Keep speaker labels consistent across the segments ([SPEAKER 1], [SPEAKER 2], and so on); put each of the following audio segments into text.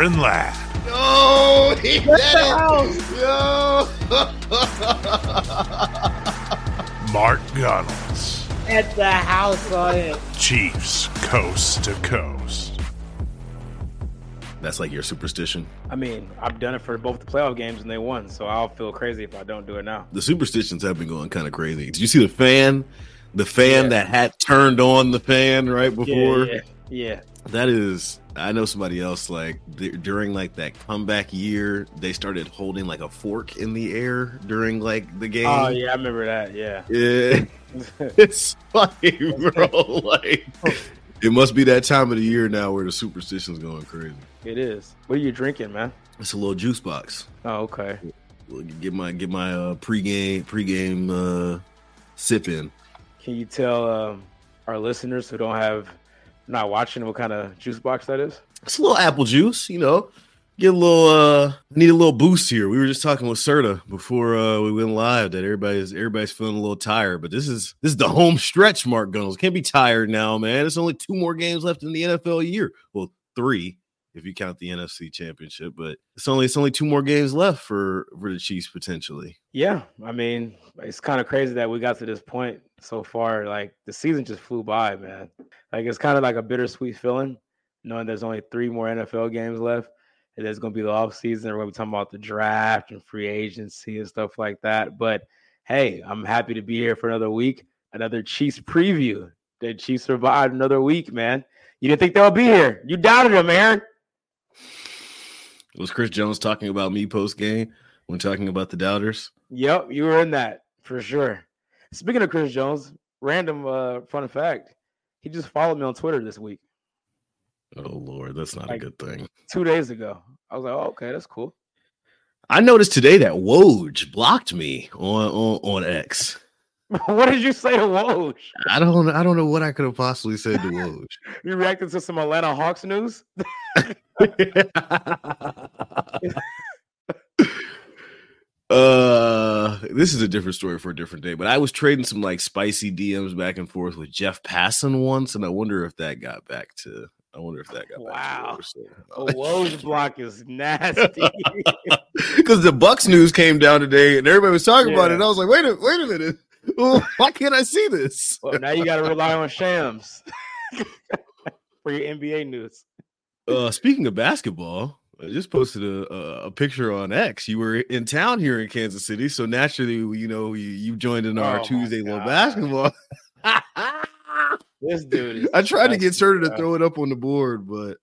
[SPEAKER 1] Aaron Ladd.
[SPEAKER 2] No, oh, he did it. No.
[SPEAKER 1] Mark Gunnels.
[SPEAKER 3] At the house on it.
[SPEAKER 1] Chiefs coast to coast.
[SPEAKER 2] That's like your superstition.
[SPEAKER 4] I mean, I've done it for both the playoff games and they won, so I'll feel crazy if I don't do it now.
[SPEAKER 2] The superstitions have been going kind of crazy. Did you see the fan? The fan
[SPEAKER 4] Yeah.
[SPEAKER 2] that had turned on the fan right before.
[SPEAKER 4] Yeah, yeah.
[SPEAKER 2] That is, I know somebody else like d- during like that comeback year, they started holding like a fork in the air during like the game.
[SPEAKER 4] Oh yeah, I remember that. Yeah.
[SPEAKER 2] Yeah. it's funny, bro. Like it must be that time of the year now where the superstition's going crazy.
[SPEAKER 4] It is. What are you drinking, man?
[SPEAKER 2] It's a little juice box.
[SPEAKER 4] Oh, okay.
[SPEAKER 2] Get my get my uh, pregame pregame uh, sip in.
[SPEAKER 4] Can you tell um, our listeners who don't have not watching what kind of juice box that is?
[SPEAKER 2] It's a little apple juice, you know. Get a little uh need a little boost here. We were just talking with Serta before uh we went live that everybody's everybody's feeling a little tired, but this is this is the home stretch, Mark Gunnels. Can't be tired now, man. It's only two more games left in the NFL year. Well, three if you count the NFC championship, but it's only it's only two more games left for for the Chiefs potentially.
[SPEAKER 4] Yeah, I mean, it's kind of crazy that we got to this point so far. Like the season just flew by, man. Like it's kind of like a bittersweet feeling, knowing there's only three more NFL games left, and there's going to be the off season. We're to be talking about the draft and free agency and stuff like that. But hey, I'm happy to be here for another week, another Chiefs preview. The Chiefs survived another week, man. You didn't think they'll be here. You doubted them, Aaron.
[SPEAKER 2] Was Chris Jones talking about me post game when talking about the doubters?
[SPEAKER 4] Yep, you were in that for sure. Speaking of Chris Jones, random uh, fun fact: he just followed me on Twitter this week,
[SPEAKER 2] Oh Lord, that's not
[SPEAKER 4] Like-
[SPEAKER 2] a good thing.
[SPEAKER 4] two days ago. I was like, oh, okay, that's cool.
[SPEAKER 2] I noticed today that Woj blocked me on on, on X.
[SPEAKER 4] what did you say to Woj?
[SPEAKER 2] I don't I don't know what I could have possibly said to Woj.
[SPEAKER 4] You reacted to some Atlanta Hawks news?
[SPEAKER 2] uh this is a different story for a different day, but I was trading some like spicy DMs back and forth with Jeff Passan once, and I wonder if that got back to I wonder if that got
[SPEAKER 4] Wow.
[SPEAKER 2] back to
[SPEAKER 4] A Woj block is nasty.
[SPEAKER 2] because the Bucks news came down today and everybody was talking about it. And I was like, wait a wait a minute. Well, Why can't I see this?
[SPEAKER 4] well, now you got to rely on Shams for your NBA news.
[SPEAKER 2] Uh, speaking of basketball, I just posted a, a, a picture on X. You were in town here in Kansas City, so naturally, you know, you, you joined in our
[SPEAKER 4] Oh
[SPEAKER 2] Tuesday little basketball.
[SPEAKER 4] This dude.
[SPEAKER 2] I tried to get Serta to throw it up on the board, but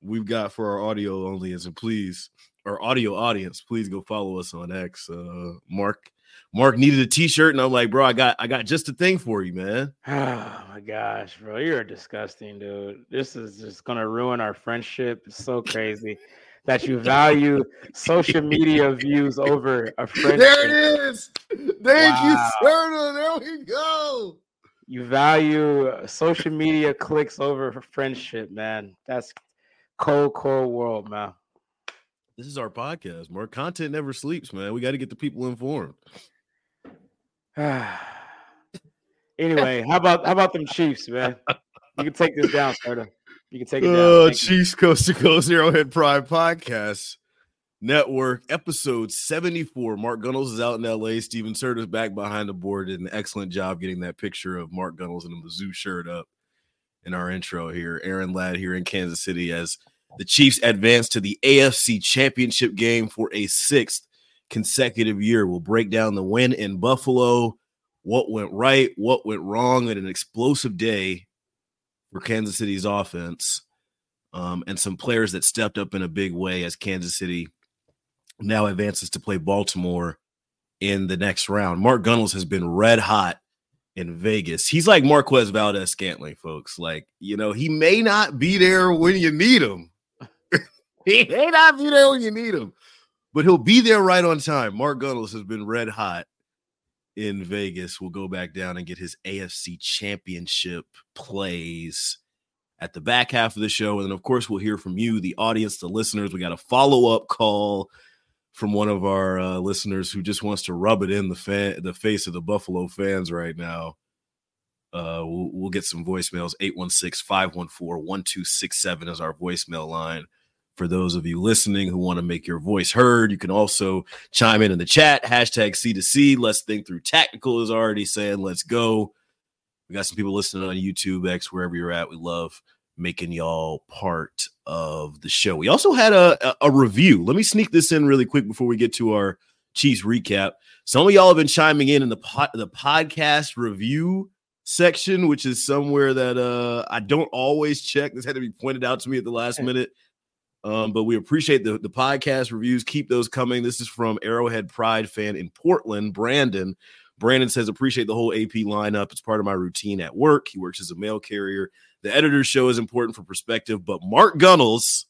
[SPEAKER 2] we've got for our audio only. And please, our audio audience, please go follow us on X. Uh, Mark, Mark needed a T-shirt, and I'm like, bro, I got, I got just a thing for you, man.
[SPEAKER 4] Oh my gosh, bro, you're disgusting, dude. This is just gonna ruin our friendship. It's so crazy that you value social media views over a friendship.
[SPEAKER 2] There it is. Thank
[SPEAKER 4] Wow.
[SPEAKER 2] you, Serta. There we go.
[SPEAKER 4] You value social media clicks over friendship, man. That's cold, cold world, man.
[SPEAKER 2] This is our podcast. More content never sleeps, man. We got to get the people informed.
[SPEAKER 4] anyway, how about how about them Chiefs, man? You can take this down, Serta. You can take it down.
[SPEAKER 2] Uh,
[SPEAKER 4] Thank you.
[SPEAKER 2] Chiefs Coast to Coast Arrowhead Pride Podcast Network, episode 74. Mark Gunnels is out in LA. Steven Serta's back behind the board. Did an excellent job getting that picture of Mark Gunnels in a Mizzou shirt up in our intro here. Aaron Ladd here in Kansas City as The Chiefs advance to the AFC Championship game for a sixth consecutive year. We'll break down the win in Buffalo, what went right, what went wrong, and an explosive day for Kansas City's offense, um, and some players that stepped up in a big way as Kansas City now advances to play Baltimore in the next round. Mark Gunnels has been red hot in Vegas. He's like Marquez Valdes Scantling, folks. Like, you know, he may not be there when you need him. he may not be there when you need him, but he'll be there right on time. Mark Gunnels has been red hot in Vegas. We'll go back down and get his AFC championship plays at the back half of the show. And then, of course, we'll hear from you, the audience, the listeners. We got a follow up call from one of our uh, listeners who just wants to rub it in the fan, the face of the Buffalo fans right now. Uh, we'll, we'll get some voicemails. 816 514 1267 is our voicemail line. For those of you listening who want to make your voice heard, you can also chime in in the chat. Hashtag C2C. Let's think through tactical is already saying, let's go. We got some people listening on YouTube, X, wherever you're at. We love making y'all part of the show. We also had a, a, a review. Let me sneak this in really quick before we get to our Chiefs recap. Some of y'all have been chiming in in the the podcast review section, which is somewhere that uh, I don't always check. This had to be pointed out to me at the last minute. Um, but we appreciate the, the podcast reviews. Keep those coming. This is from Arrowhead Pride fan in Portland, Brandon. Brandon says, appreciate the whole AP lineup. It's part of my routine at work. He works as a mail carrier the editor's show is important for perspective, but Mark Gunnels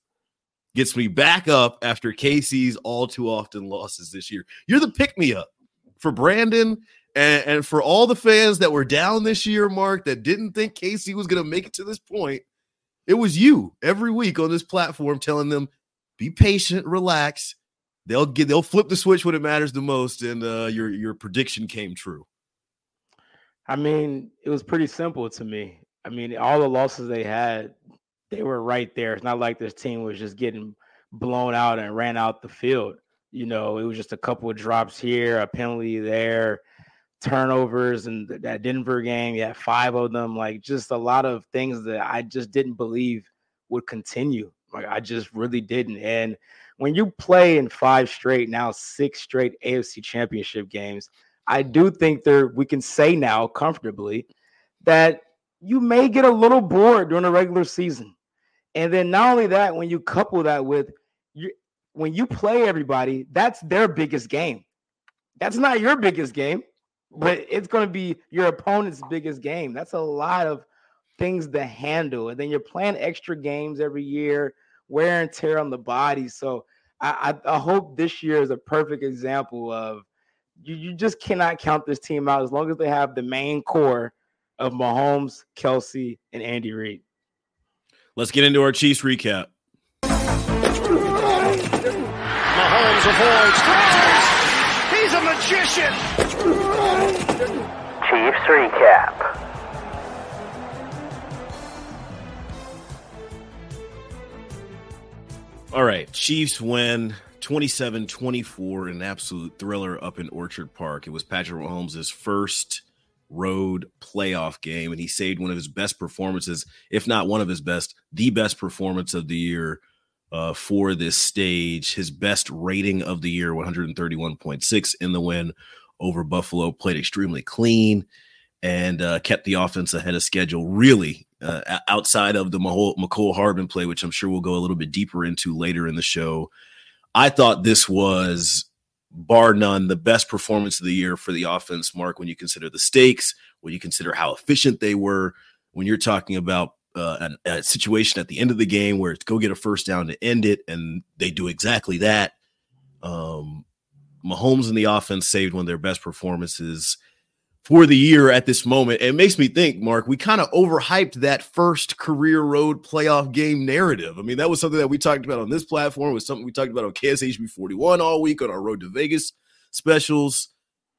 [SPEAKER 2] gets me back up after KC's all too often losses this year. You're the pick me up for Brandon and, and, for all the fans that were down this year, Mark, that didn't think KC was going to make it to this point. It was you every week on this platform telling them, be patient, relax. They'll get they'll flip the switch when it matters the most, and uh, your your prediction came true.
[SPEAKER 4] I mean, it was pretty simple to me. I mean, all the losses they had, they were right there. It's not like this team was just getting blown out and ran out the field. You know, it was just a couple of drops here, a penalty there, turnovers, and that Denver game, you had five of them. Like just a lot of things that I just didn't believe would continue. Like I just really didn't. And when you play in five straight, now six straight AFC championship games, I do think there we can say now comfortably that you may get a little bored during the regular season. And then not only that, when you couple that with you when you play everybody, that's their biggest game. That's not your biggest game, but it's going to be your opponent's biggest game. That's a lot of things to handle. And then you're playing extra games every year, wear and tear on the body. So I, I, I hope this year is a perfect example of you, you just cannot count this team out as long as they have the main core of Mahomes, Kelce, and Andy Reid.
[SPEAKER 2] Let's get into our Chiefs recap.
[SPEAKER 5] Mahomes avoids, throws. He's a magician.
[SPEAKER 6] Chiefs recap.
[SPEAKER 2] All right, Chiefs win 27-24 an absolute thriller up in Orchard Park. It was Patrick Mahomes' first road playoff game, and he saved one of his best performances, if not one of his best, the best performance of the year uh, for this stage. His best rating of the year, 131.6 in the win over Buffalo, played extremely clean and uh, kept the offense ahead of schedule, really, uh, outside of the Mecole Hardman play, which I'm sure we'll go a little bit deeper into later in the show. I thought this was bar none, the best performance of the year for the offense, Mark, when you consider the stakes, when you consider how efficient they were, when you're talking about uh, a, a situation at the end of the game where it's go get a first down to end it, and they do exactly that. Um, Mahomes and the offense saved one of their best performances for the year at this moment. It makes me think, Mark, we kind of overhyped that first career road playoff game narrative. I mean, that was something that we talked about on this platform, it was something we talked about on KSHB 41 all week on our Road to Vegas specials.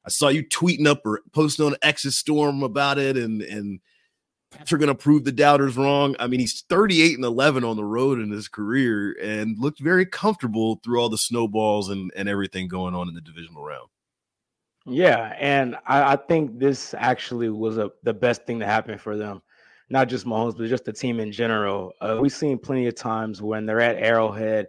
[SPEAKER 2] I saw you tweeting up or posting on X's Storm about it, and and Patrick going to prove the doubters wrong. I mean, he's 38 and 11 on the road in his career and looked very comfortable through all the snowballs and, and everything going on in the divisional round.
[SPEAKER 4] Yeah, and I, I think this actually was a the best thing to happen for them not just Mahomes, but just the team in general. Uh, we've seen plenty of times when they're at Arrowhead,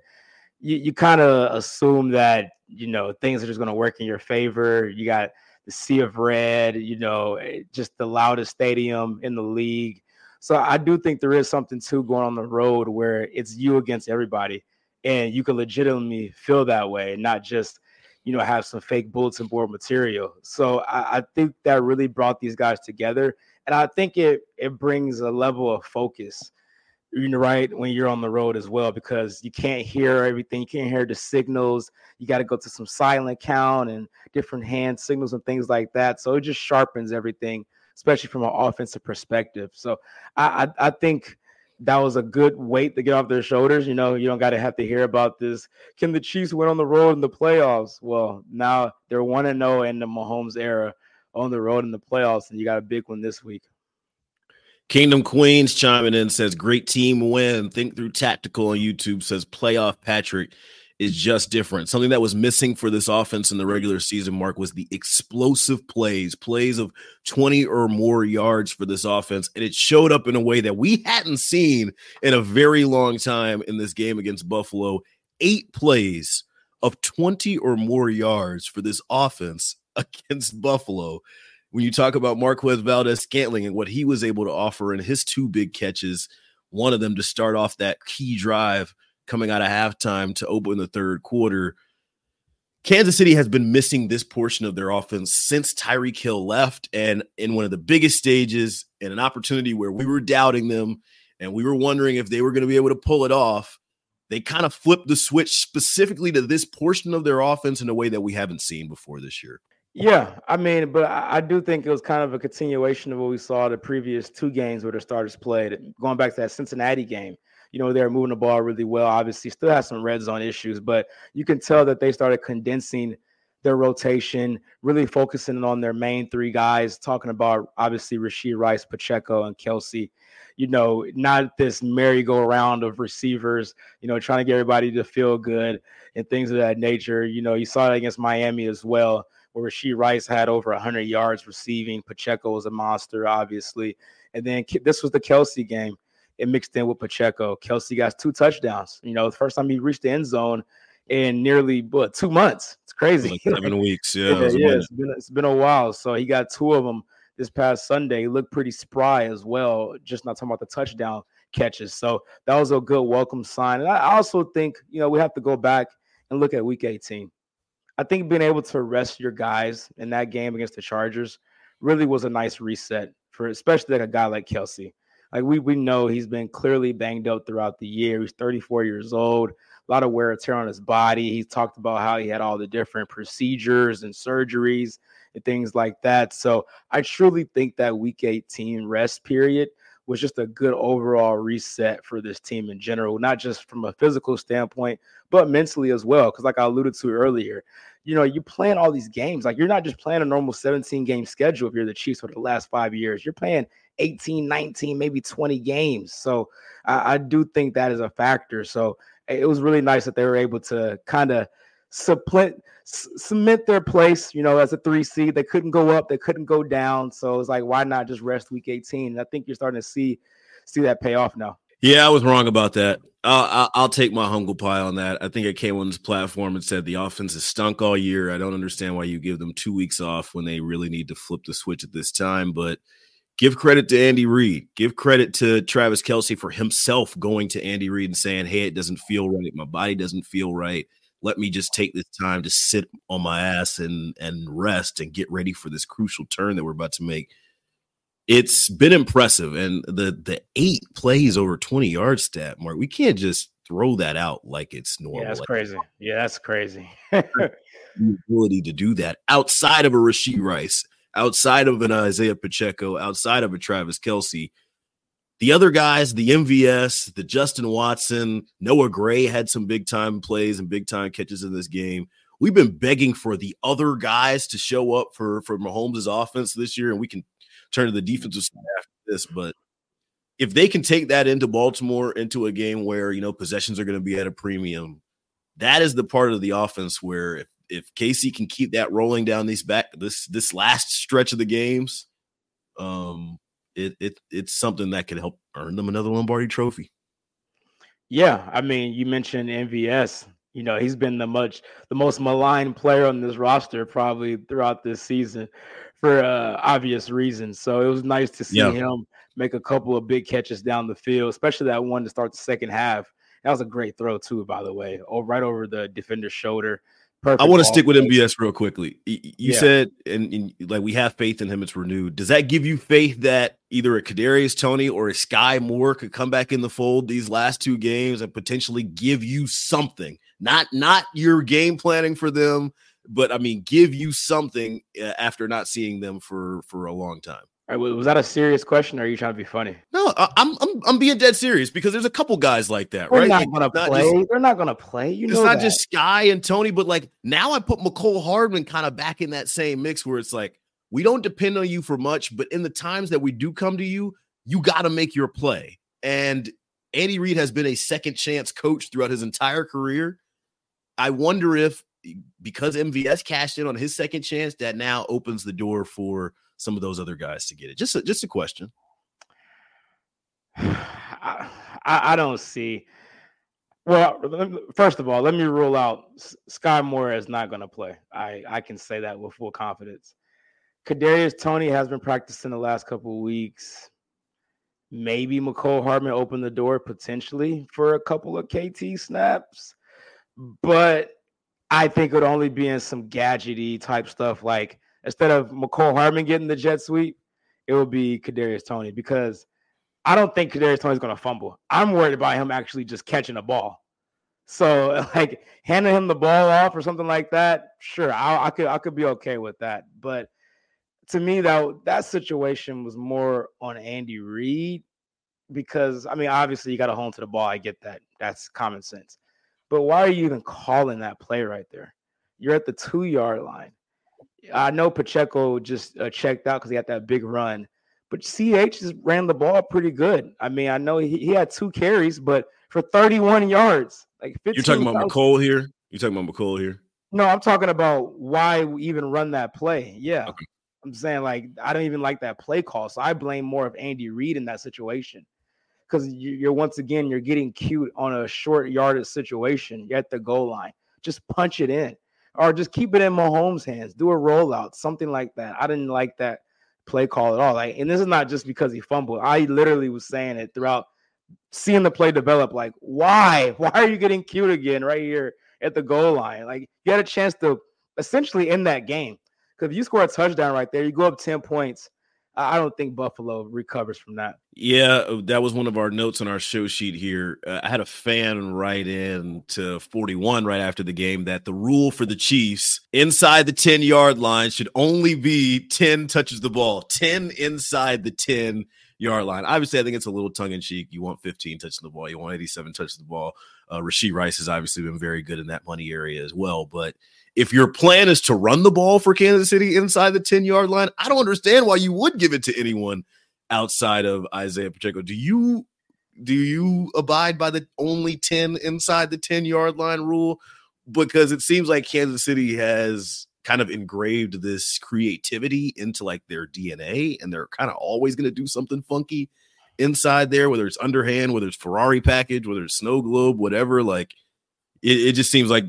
[SPEAKER 4] you, you kind of assume that you know things are just going to work in your favor. You got the sea of red, you know, eh, just the loudest stadium in the league. So I do think there is something too going on the road where it's you against everybody, and you can legitimately feel that way, not just you know have some fake bulletin board material. So I, I think that really brought these guys together, and I think it it brings a level of focus you know, right when you're on the road as well because you can't hear everything. You can't hear the signals. You got to go to some silent count and different hand signals and things like that. So it just sharpens everything, especially from an offensive perspective. So I, I, I think that was a good weight to get off their shoulders. You know, you don't got to have to hear about this. Can the Chiefs win on the road in the playoffs? Well, now they're one and zero oh in the Mahomes era on the road in the playoffs, and you got a big one this week.
[SPEAKER 2] Kingdom Queens chiming in says, Great team win. Think through tactical on YouTube says, Playoff Patrick is just different. Something that was missing for this offense in the regular season, Mark, was the explosive plays, plays of 20 or more yards for this offense. And it showed up in a way that we hadn't seen in a very long time in this game against Buffalo. Eight plays of 20 or more yards for this offense against Buffalo when you talk about Marquez Valdes Scantling and what he was able to offer in his two big catches, one of them to start off that key drive coming out of halftime to open the third quarter. Kansas City has been missing this portion of their offense since Tyreek Hill left, and in one of the biggest stages, and an opportunity where we were doubting them and we were wondering if they were going to be able to pull it off. They kind of flipped the switch specifically to this portion of their offense in a way that we haven't seen before this year.
[SPEAKER 4] Yeah, I mean, but I, do think it was kind of a continuation of what we saw the previous two games where the starters played. Going back to that Cincinnati game, you know, they were moving the ball really well. Obviously, still had some red zone issues, but you can tell that they started condensing their rotation, really focusing on their main three guys, talking about obviously Rashee Rice, Pacheco, and Kelce. You know, not this merry-go-round of receivers, you know, trying to get everybody to feel good and things of that nature. You know, you saw it against Miami as well where Rashee Rice had over 100 yards receiving. Pacheco was a monster, obviously. And then this was the Kelce game. It mixed in with Pacheco. Kelce got two touchdowns. You know, the first time he reached the end zone in nearly what two months. It's crazy.
[SPEAKER 2] Like seven weeks. Yeah,
[SPEAKER 4] yeah, yeah it's been it's been a while. So he got two of them this past Sunday. He looked pretty spry as well. Just not talking about the touchdown catches. So that was a good welcome sign. And I also think you know we have to go back and look at Week 18. I think being able to rest your guys in that game against the Chargers really was a nice reset for especially like a guy like Kelce. Like we we know he's been clearly banged up throughout the year. He's 34 years old, a lot of wear and tear on his body. He's talked about how he had all the different procedures and surgeries and things like that. So I truly think that week 18 rest period was just a good overall reset for this team in general, not just from a physical standpoint, but mentally as well. Because, like I alluded to earlier, you know, you playing all these games. Like, you're not just playing a normal 17 game schedule if you're the Chiefs for the last five years. You're playing 18, 19, maybe 20 games. So, I, I do think that is a factor. So, it was really nice that they were able to kind of supplant cement their place, you know, as a three seed. They couldn't go up, they couldn't go down. So it's like, why not just rest week 18? And I think you're starting to see see that pay off now.
[SPEAKER 2] Yeah, I was wrong about that. I'll, I'll, take my humble pie on that. I think I came on this platform and said the offense has stunk all year. I don't understand why you give them two weeks off when they really need to flip the switch at this time. But give credit to Andy Reid. Give credit to Travis Kelce for himself going to Andy Reid and saying, "Hey, it doesn't feel right. My body doesn't feel right." Let me just take this time to sit on my ass and and rest and get ready for this crucial turn that we're about to make. It's been impressive, and the the eight plays over twenty yard stat, Mark. We can't just throw that out like it's normal.
[SPEAKER 4] Yeah, that's
[SPEAKER 2] like,
[SPEAKER 4] crazy. Yeah, that's crazy.
[SPEAKER 2] the ability to do that outside of a Rashee Rice, outside of an Isaiah Pacheco, outside of a Travis Kelce, the other guys, the MVS, the Justin Watson, Noah Gray had some big time plays and big time catches in this game. We've been begging for the other guys to show up for for Mahomes' offense this year, and we can turn to the defensive side after this. But if they can take that into Baltimore into a game where you know possessions are going to be at a premium, that is the part of the offense where if if KC can keep that rolling down these back this this last stretch of the games, um, it, it it's something that could help earn them another Lombardi trophy.
[SPEAKER 4] Yeah, I mean, you mentioned MVS. You know, he's been the much the most maligned player on this roster probably throughout this season for uh, obvious reasons. So it was nice to see
[SPEAKER 2] Yeah.
[SPEAKER 4] him make a couple of big catches down the field, especially that one to start the second half. That was a great throw too, by the way. Oh, right over the defender's shoulder. Perfect
[SPEAKER 2] I want to stick with MVS real quickly. You
[SPEAKER 4] Yeah.
[SPEAKER 2] said, and, and like we have faith in him, it's renewed. Does that give you faith that either a Kadarius Toney or a Skyy Moore could come back in the fold these last two games and potentially give you something? Not not your game planning for them, but I mean, give you something uh, after not seeing them for for a long time.
[SPEAKER 4] All right, was that a serious question, or are you trying to be funny?
[SPEAKER 2] No, I, I'm I'm I'm being dead serious because there's a couple guys like that,
[SPEAKER 4] They're
[SPEAKER 2] right?
[SPEAKER 4] not gonna
[SPEAKER 2] not
[SPEAKER 4] play.
[SPEAKER 2] just-
[SPEAKER 4] They're not gonna play. You
[SPEAKER 2] it's
[SPEAKER 4] know
[SPEAKER 2] not
[SPEAKER 4] that.
[SPEAKER 2] just Sky and Toney, but like now I put Mecole Hardman kind of back in that same mix where it's like we don't depend on you for much, but in the times that we do come to you, you got to make your play. And Andy Reid has been a second chance coach throughout his entire career. I wonder if because MVS cashed in on his second chance, that now opens the door for some of those other guys to get it. Just a, just a question.
[SPEAKER 4] I, I don't see. Well, first of all, let me rule out Skyy Moore is not going to play. I I can say that with full confidence. Kadarius Toney has been practicing the last couple of weeks. Maybe Mecole Hardman opened the door potentially for a couple of KT snaps, but I think it would only be in some gadgety type stuff. Like instead of Mecole Harmon getting the jet sweep, it would be Kadarius Toney because I don't think Kadarius Toney's going to fumble. I'm worried about him actually just catching a ball. So like handing him the ball off or something like that, sure, I, I could I could be okay with that. But to me, that that situation was more on Andy Reid because I mean, obviously you got to hold to the ball. I get that. That's common sense. But why are you even calling that play right there? You're at the two yard line. I know Pacheco just uh, checked out because he had that big run, but CH just ran the ball pretty good. I mean, I know he, he had two carries, but for 31 yards, like 15,
[SPEAKER 2] You're talking about Mecole here. You're talking about Mecole here.
[SPEAKER 4] No, I'm talking about why we even run that play. Yeah.
[SPEAKER 2] Okay.
[SPEAKER 4] I'm saying like I don't even like that play call. So I blame more of Andy Reid in that situation. Because you're once again you're getting cute on a short yardage situation. You're at the goal line. Just punch it in. Or just keep it in Mahomes' hands. Do a rollout, something like that. I didn't like that play call at all. Like, and this is not just because he fumbled. I literally was saying it throughout seeing the play develop. Like, why? Why are you getting cute again right here at the goal line? Like, you had a chance to essentially end that game. Because if you score a touchdown right there, you go up 10 points. I don't think Buffalo recovers from that.
[SPEAKER 2] Yeah, uh, that was one of our notes on our show sheet here. Uh, I had a fan write in to 41 right after the game that the rule for the Chiefs inside the 10 yard line should only be 10 touches the ball, 10 inside the 10 yard line. Obviously, I think it's a little tongue in cheek. You want 15 touches the ball, you want 87 touches the ball. Uh, Rashee Rice has obviously been very good in that money area as well. But if your plan is to run the ball for Kansas City inside the 10 yard line, I don't understand why you would give it to anyone outside of Isaiah Pacheco. Do you do you abide by the only 10 inside the 10 yard line rule? Because it seems like Kansas City has kind of engraved this creativity into like their DNA and they're kind of always going to do something funky inside there, whether it's underhand, whether it's Ferrari package, whether it's snow globe, whatever. Like it, it just seems like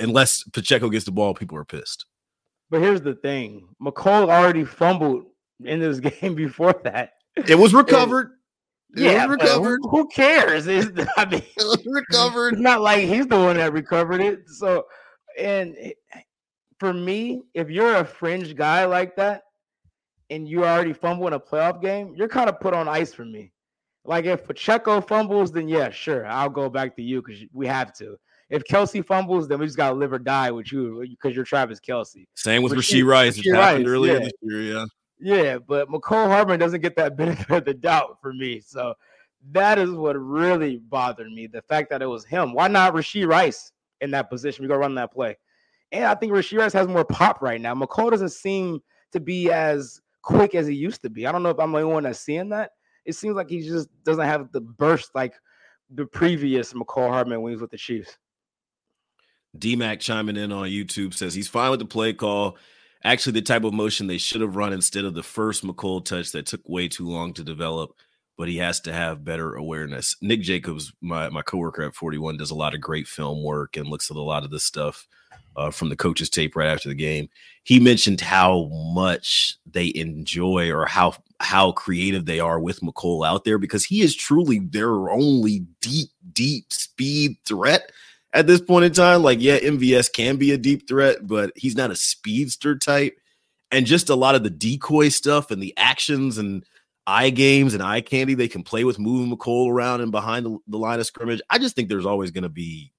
[SPEAKER 2] unless Pacheco gets the ball, people are pissed.
[SPEAKER 4] But here's the thing McCall already fumbled in this game before that.
[SPEAKER 2] It was recovered. It
[SPEAKER 4] yeah,
[SPEAKER 2] was
[SPEAKER 4] but who-
[SPEAKER 2] recovered.
[SPEAKER 4] Who, cares? It's, I mean,
[SPEAKER 2] It was recovered.
[SPEAKER 4] It's not like he's the one that recovered it. So, and for me, if you're a fringe guy like that, and you already fumble in a playoff game, you're kind of put on ice for me. Like if Pacheco fumbles, then yeah, sure, I'll go back to you because we have to. If Kelce fumbles, then we just gotta live or die with you uh, because you're Travis Kelce.
[SPEAKER 2] Same with
[SPEAKER 4] Rashee-
[SPEAKER 2] Rashee Rice. It happened
[SPEAKER 4] Rice,
[SPEAKER 2] earlier
[SPEAKER 4] yeah.
[SPEAKER 2] this year. Yeah.
[SPEAKER 4] Yeah, but Mecole Hardman doesn't get that benefit of the doubt for me. So that is what really bothered me. The fact that it was him. Why not Rashee Rice in that position? We go run that play. And I think Rashee Rice has more pop right now. Mecole doesn't seem to be as quick as he used to be. I don't know if I'm the only one that's seeing that. It seems like he just doesn't have the burst like the previous Mecole Hardman when he was with the Chiefs.
[SPEAKER 2] DMAC chiming in on YouTube says he's fine with the play call actually the type of motion they should have run instead of the first Mecole touch that took way too long to develop. But he has to have better awareness. Nick Jacobs, my my coworker at 41, does a lot of great film work and looks at a lot of this stuff uh, from the coach's tape right after the game. He mentioned how much they enjoy or how how creative they are with Mecole out there because he is truly their only deep, deep speed threat at this point in time. Like, yeah, MVS can be a deep threat, but he's not a speedster type. And just a lot of the decoy stuff and the actions and eye games and eye candy they can play with moving Mecole around and behind the, the line of scrimmage. I just think there's always going to be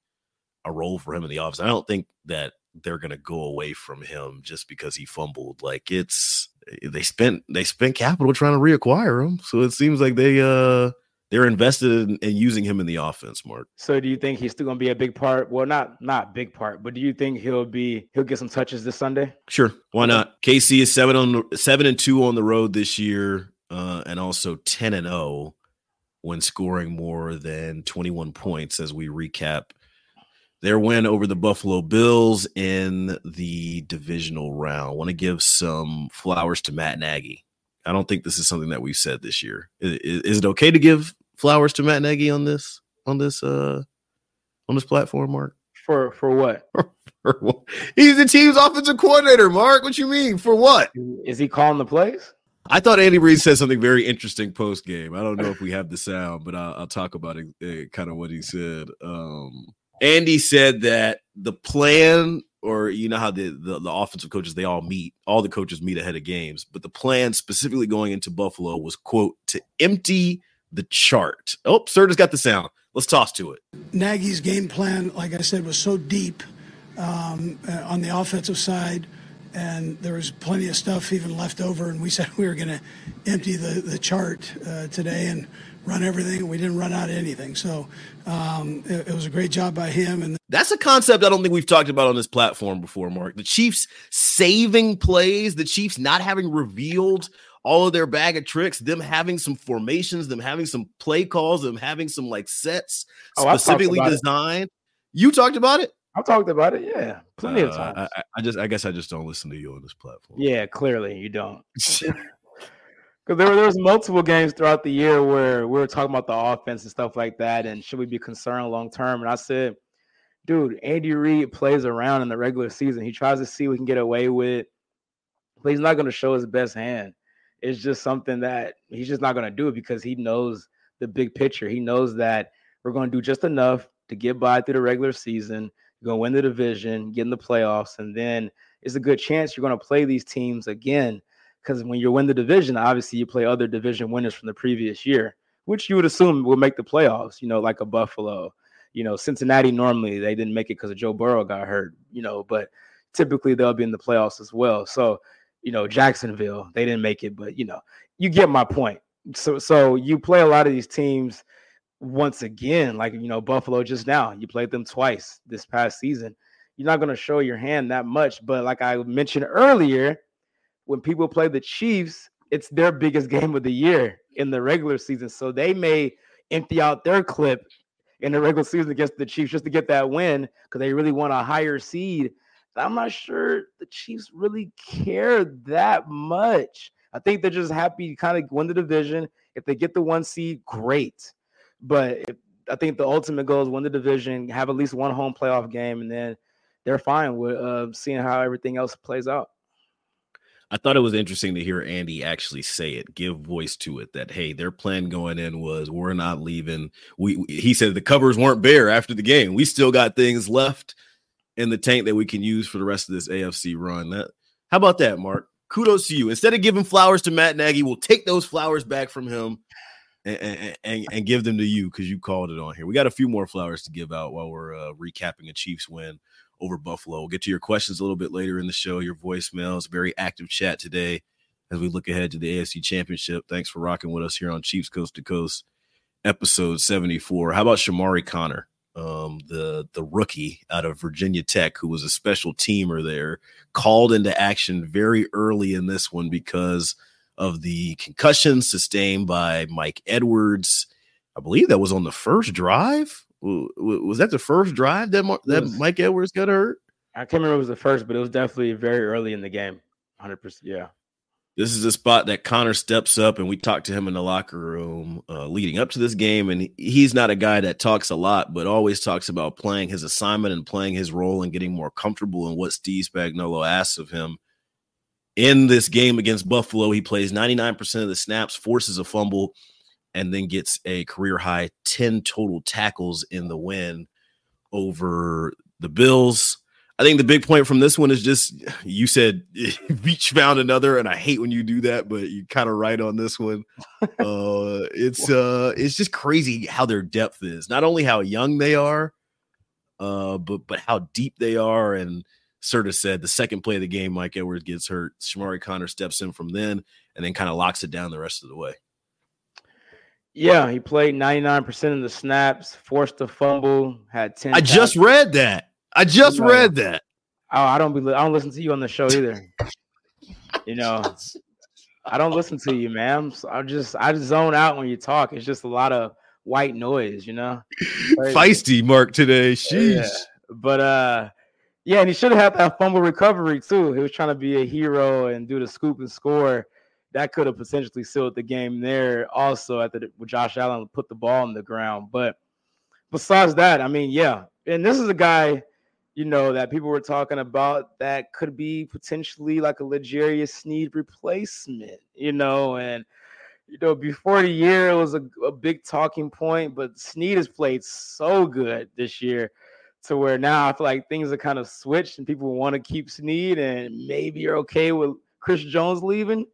[SPEAKER 2] a role for him in the office. I don't think that they're going to go away from him just because he fumbled. Like it's they spent they spent capital trying to reacquire him, so it seems like they uh they're invested in, in, using him in the offense, Mark.
[SPEAKER 4] So do you think he's still going to be a big part? Well, not not big part, but do you think he'll be he'll get some touches this Sunday?
[SPEAKER 2] Sure, why not? KC is seven on seven and two on the road this year, uh, and also ten and zero oh when scoring more than twenty one points. As we recap their win over the Buffalo Bills in the divisional round. I want to give some flowers to Matt Nagy. I don't think this is something that we've said this year. Is, is, it okay to give flowers to Matt Nagy on this on this uh on this platform, Mark?
[SPEAKER 4] For for what?
[SPEAKER 2] for what? He's the team's offensive coordinator, Mark. What you mean? For what?
[SPEAKER 4] Is he calling the plays?
[SPEAKER 2] I thought Andy Reid said something very interesting post game. I don't know if we have the sound, but I'll, I'll talk about it, uh, kind of what he said. Um, Andy said that the plan, or you know how the, the, the offensive coaches they all meet, all the coaches meet ahead of games, but the plan specifically going into Buffalo was quote to empty the chart. Oh, sir, just got the sound. Let's toss to it.
[SPEAKER 6] Nagy's game plan, like I said, was so deep um, uh, on the offensive side, and there was plenty of stuff even left over. And we said we were going to empty the the chart uh, today, and run everything, and we didn't run out of anything. So um, it, it, was a great job by him. And
[SPEAKER 2] that's a concept I don't think we've talked about on this platform before, Mark. The Chiefs saving plays, the Chiefs not having revealed all of their bag of tricks, them having some formations, them having some play calls, them having some like sets oh, specifically designed. It. You talked about it.
[SPEAKER 4] I talked about it, yeah, plenty uh, of times.
[SPEAKER 2] I, I, just, I guess, I just don't listen to you on this platform.
[SPEAKER 4] Yeah, clearly you don't. Because there, were, there was multiple games throughout the year where we were talking about the offense and stuff like that, and should we be concerned long term? And I said, dude, Andy Reid plays around in the regular season. He tries to see what he can get away with, but he's not going to show his best hand. It's just something that he's just not going to do because he knows the big picture. He knows that we're going to do just enough to get by through the regular season. To win the division, get in the playoffs, and then it's a good chance you're going to play these teams again because when you win the division, obviously you play other division winners from the previous year, which you would assume will make the playoffs. You know, like a Buffalo. You know, Cincinnati normally they didn't make it because Joe Burrow got hurt. You know, but typically they'll be in the playoffs as well. So, you know, Jacksonville they didn't make it, but you know, you get my point. So, so you play a lot of these teams once again, like you know, Buffalo just now. You played them twice this past season. You're not going to show your hand that much, but like I mentioned earlier when people play the Chiefs, it's their biggest game of the year in the regular season. So they may empty out their clip in the regular season against the Chiefs just to get that win because they really want a higher seed. I'm not sure the Chiefs really care that much. I think they're just happy to kind of win the division. If they get the one seed, great. But if, I think the ultimate goal is win the division, have at least one home playoff game, and then they're fine with uh, seeing how everything else plays out.
[SPEAKER 2] I thought it was interesting to hear Andy actually say it, give voice to it. That hey, their plan going in was we're not leaving. We he said the covers weren't bare after the game. We still got things left in the tank that we can use for the rest of this AFC run. That how about that, Mark? Kudos to you. Instead of giving flowers to Matt Nagy, we'll take those flowers back from him and, and, and, and give them to you because you called it on here. We got a few more flowers to give out while we're uh, recapping a Chiefs win over Buffalo. We'll get to your questions a little bit later in the show, your voicemails, very active chat today as we look ahead to the AFC Championship. Thanks for rocking with us here on Chiefs Coast to Coast, episode 74. How about Chamarri Conner, um, the, the rookie out of Virginia Tech, who was a special teamer there, called into action very early in this one because of the concussion sustained by Mike Edwards. I believe that was on the first drive was that the first drive that Mar- that was, Mike Edwards got hurt?
[SPEAKER 4] I can't remember it was the first, but it was definitely very early in the game. 100%. Yeah.
[SPEAKER 2] This is a spot that Conner steps up, and we talked to him in the locker room uh, leading up to this game. And he's not a guy that talks a lot, but always talks about playing his assignment and playing his role and getting more comfortable in what Steve Spagnuolo asks of him. In this game against Buffalo, he plays 99% of the snaps, forces a fumble, and then gets a career high 10 total tackles in the win over the Bills. I think the big point from this one is just you said each found another, and I hate when you do that, but you kind of right on this one. Uh, it's uh, it's just crazy how their depth is. Not only how young they are, uh, but but how deep they are. And Serta said the second play of the game, Mike Edwards gets hurt. Chamarri Conner steps in from then, and then kind of locks it down the rest of the way.
[SPEAKER 4] Yeah, he played 99% of the snaps, forced a fumble, had 10.
[SPEAKER 2] I just read that. I just read that.
[SPEAKER 4] Oh, I don't be I don't listen to you on the show either. you know, I don't listen to you, man. So I just I just zone out when you talk. It's just a lot of white noise, you know.
[SPEAKER 2] Feisty Mark today. Sheesh.
[SPEAKER 4] Yeah. But uh yeah, and he should have had that fumble recovery too. He was trying to be a hero and do the scoop and score. That could have potentially sealed the game there. Also, at the Josh Allen put the ball on the ground. But besides that, I mean, yeah. And this is a guy you know, that people were talking about that could be potentially like a L'Jarius Sneed replacement, you know, and you know, before the year it was a, a big talking point, but Sneed has played so good this year to where now I feel like things are kind of switched and people want to keep Sneed and maybe you're okay with Chris Jones leaving.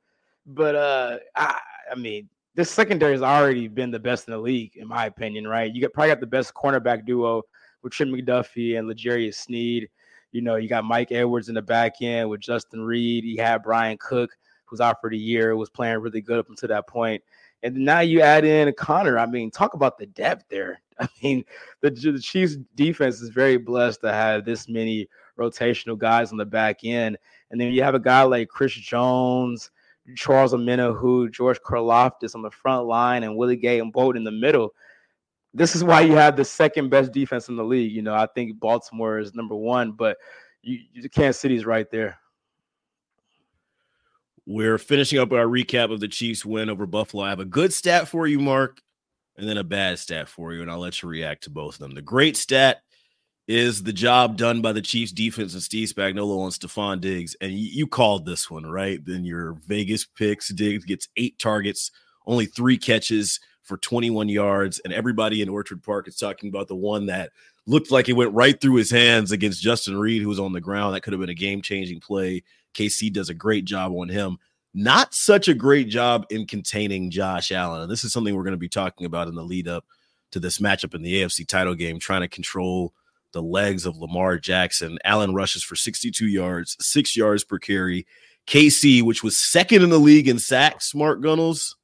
[SPEAKER 4] But uh I I mean this secondary has already been the best in the league, in my opinion, right? You got probably got the best cornerback duo with Trent McDuffie and L'Jarius Sneed. You know, you got Mike Edwards in the back end with Justin Reid. You had Bryan Cook, who's out for the year, was playing really good up until that point. And now you add in Conner. I mean, talk about the depth there. I mean, the, the Chiefs defense is very blessed to have this many rotational guys on the back end. And then you have a guy like Chris Jones, Charles Omenihu, George Karlaftis on the front line, and Willie Gay and Bolt in the middle this is why you have the second best defense in the league. You know, I think Baltimore is number one, but you, you Kansas City's right there.
[SPEAKER 2] We're finishing up our recap of the Chiefs win over Buffalo. I have a good stat for you, Mark, and then a bad stat for you, and I'll let you react to both of them. The great stat is the job done by the Chiefs defense and Steve Spagnuolo on Stefon Diggs. And you called this one, right? Then your Vegas picks. Diggs gets eight targets, only three catches for 21 yards, and everybody in Orchard Park is talking about the one that looked like it went right through his hands against Justin Reid, who was on the ground. That could have been a game changing play. KC does a great job on him. Not such a great job in containing Josh Allen. And this is something we're going to be talking about in the lead up to this matchup in the AFC title game, trying to control the legs of Lamar Jackson. Allen rushes for 62 yards, six yards per carry. KC, which was second in the league in sacks, Mark Gunnels,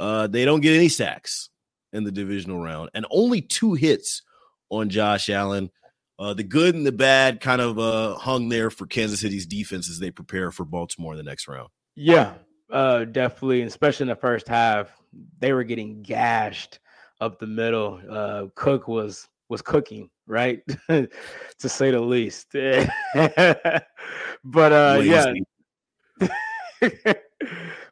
[SPEAKER 2] uh, they don't get any sacks in the divisional round, and only two hits on Josh Allen. Uh, the good and the bad kind of uh, hung there for Kansas City's defense as they prepare for Baltimore in the next round.
[SPEAKER 4] Yeah, uh, definitely, especially in the first half, they were getting gashed up the middle. Uh, Cook was was cooking, right, to say the least. but uh, yeah,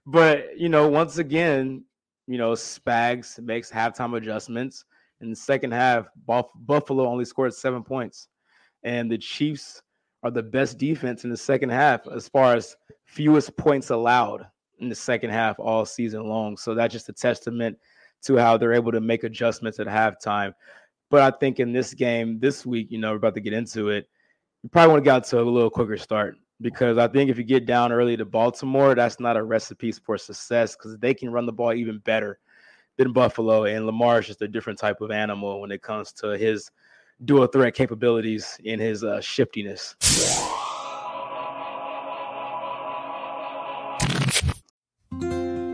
[SPEAKER 4] but you know, once again, you know, Spags makes halftime adjustments. In the second half, Buff- Buffalo only scored seven points. And the Chiefs are the best defense in the second half as far as fewest points allowed in the second half all season long. So that's just a testament to how they're able to make adjustments at halftime. But I think in this game this week, you know, we're about to get into it. You probably want to get to a little quicker start because I think if you get down early to Baltimore, that's not a recipe for success because they can run the ball even better than Buffalo. And Lamar is just a different type of animal when it comes to his dual threat capabilities and his uh, shiftiness.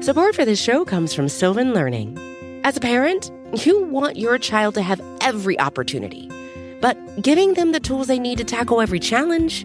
[SPEAKER 7] Support for this show comes from Sylvan Learning. As a parent, you want your child to have every opportunity, but giving them the tools they need to tackle every challenge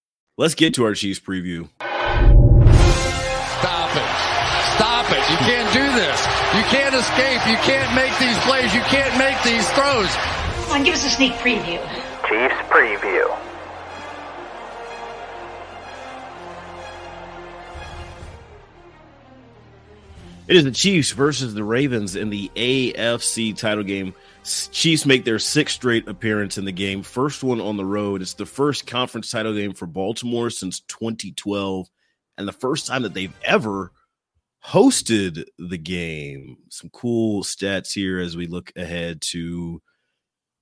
[SPEAKER 2] Let's get to our Chiefs preview.
[SPEAKER 8] Stop it. Stop it. You can't do this. You can't escape. You can't make these plays. You can't make these throws.
[SPEAKER 9] Come on, give us a sneak preview.
[SPEAKER 10] Chiefs preview.
[SPEAKER 2] It is the Chiefs versus the Ravens in the AFC title game. Chiefs make their sixth straight appearance in the game, first one on the road. It's the first conference title game for Baltimore since 2012, and the first time that they've ever hosted the game. Some cool stats here as we look ahead to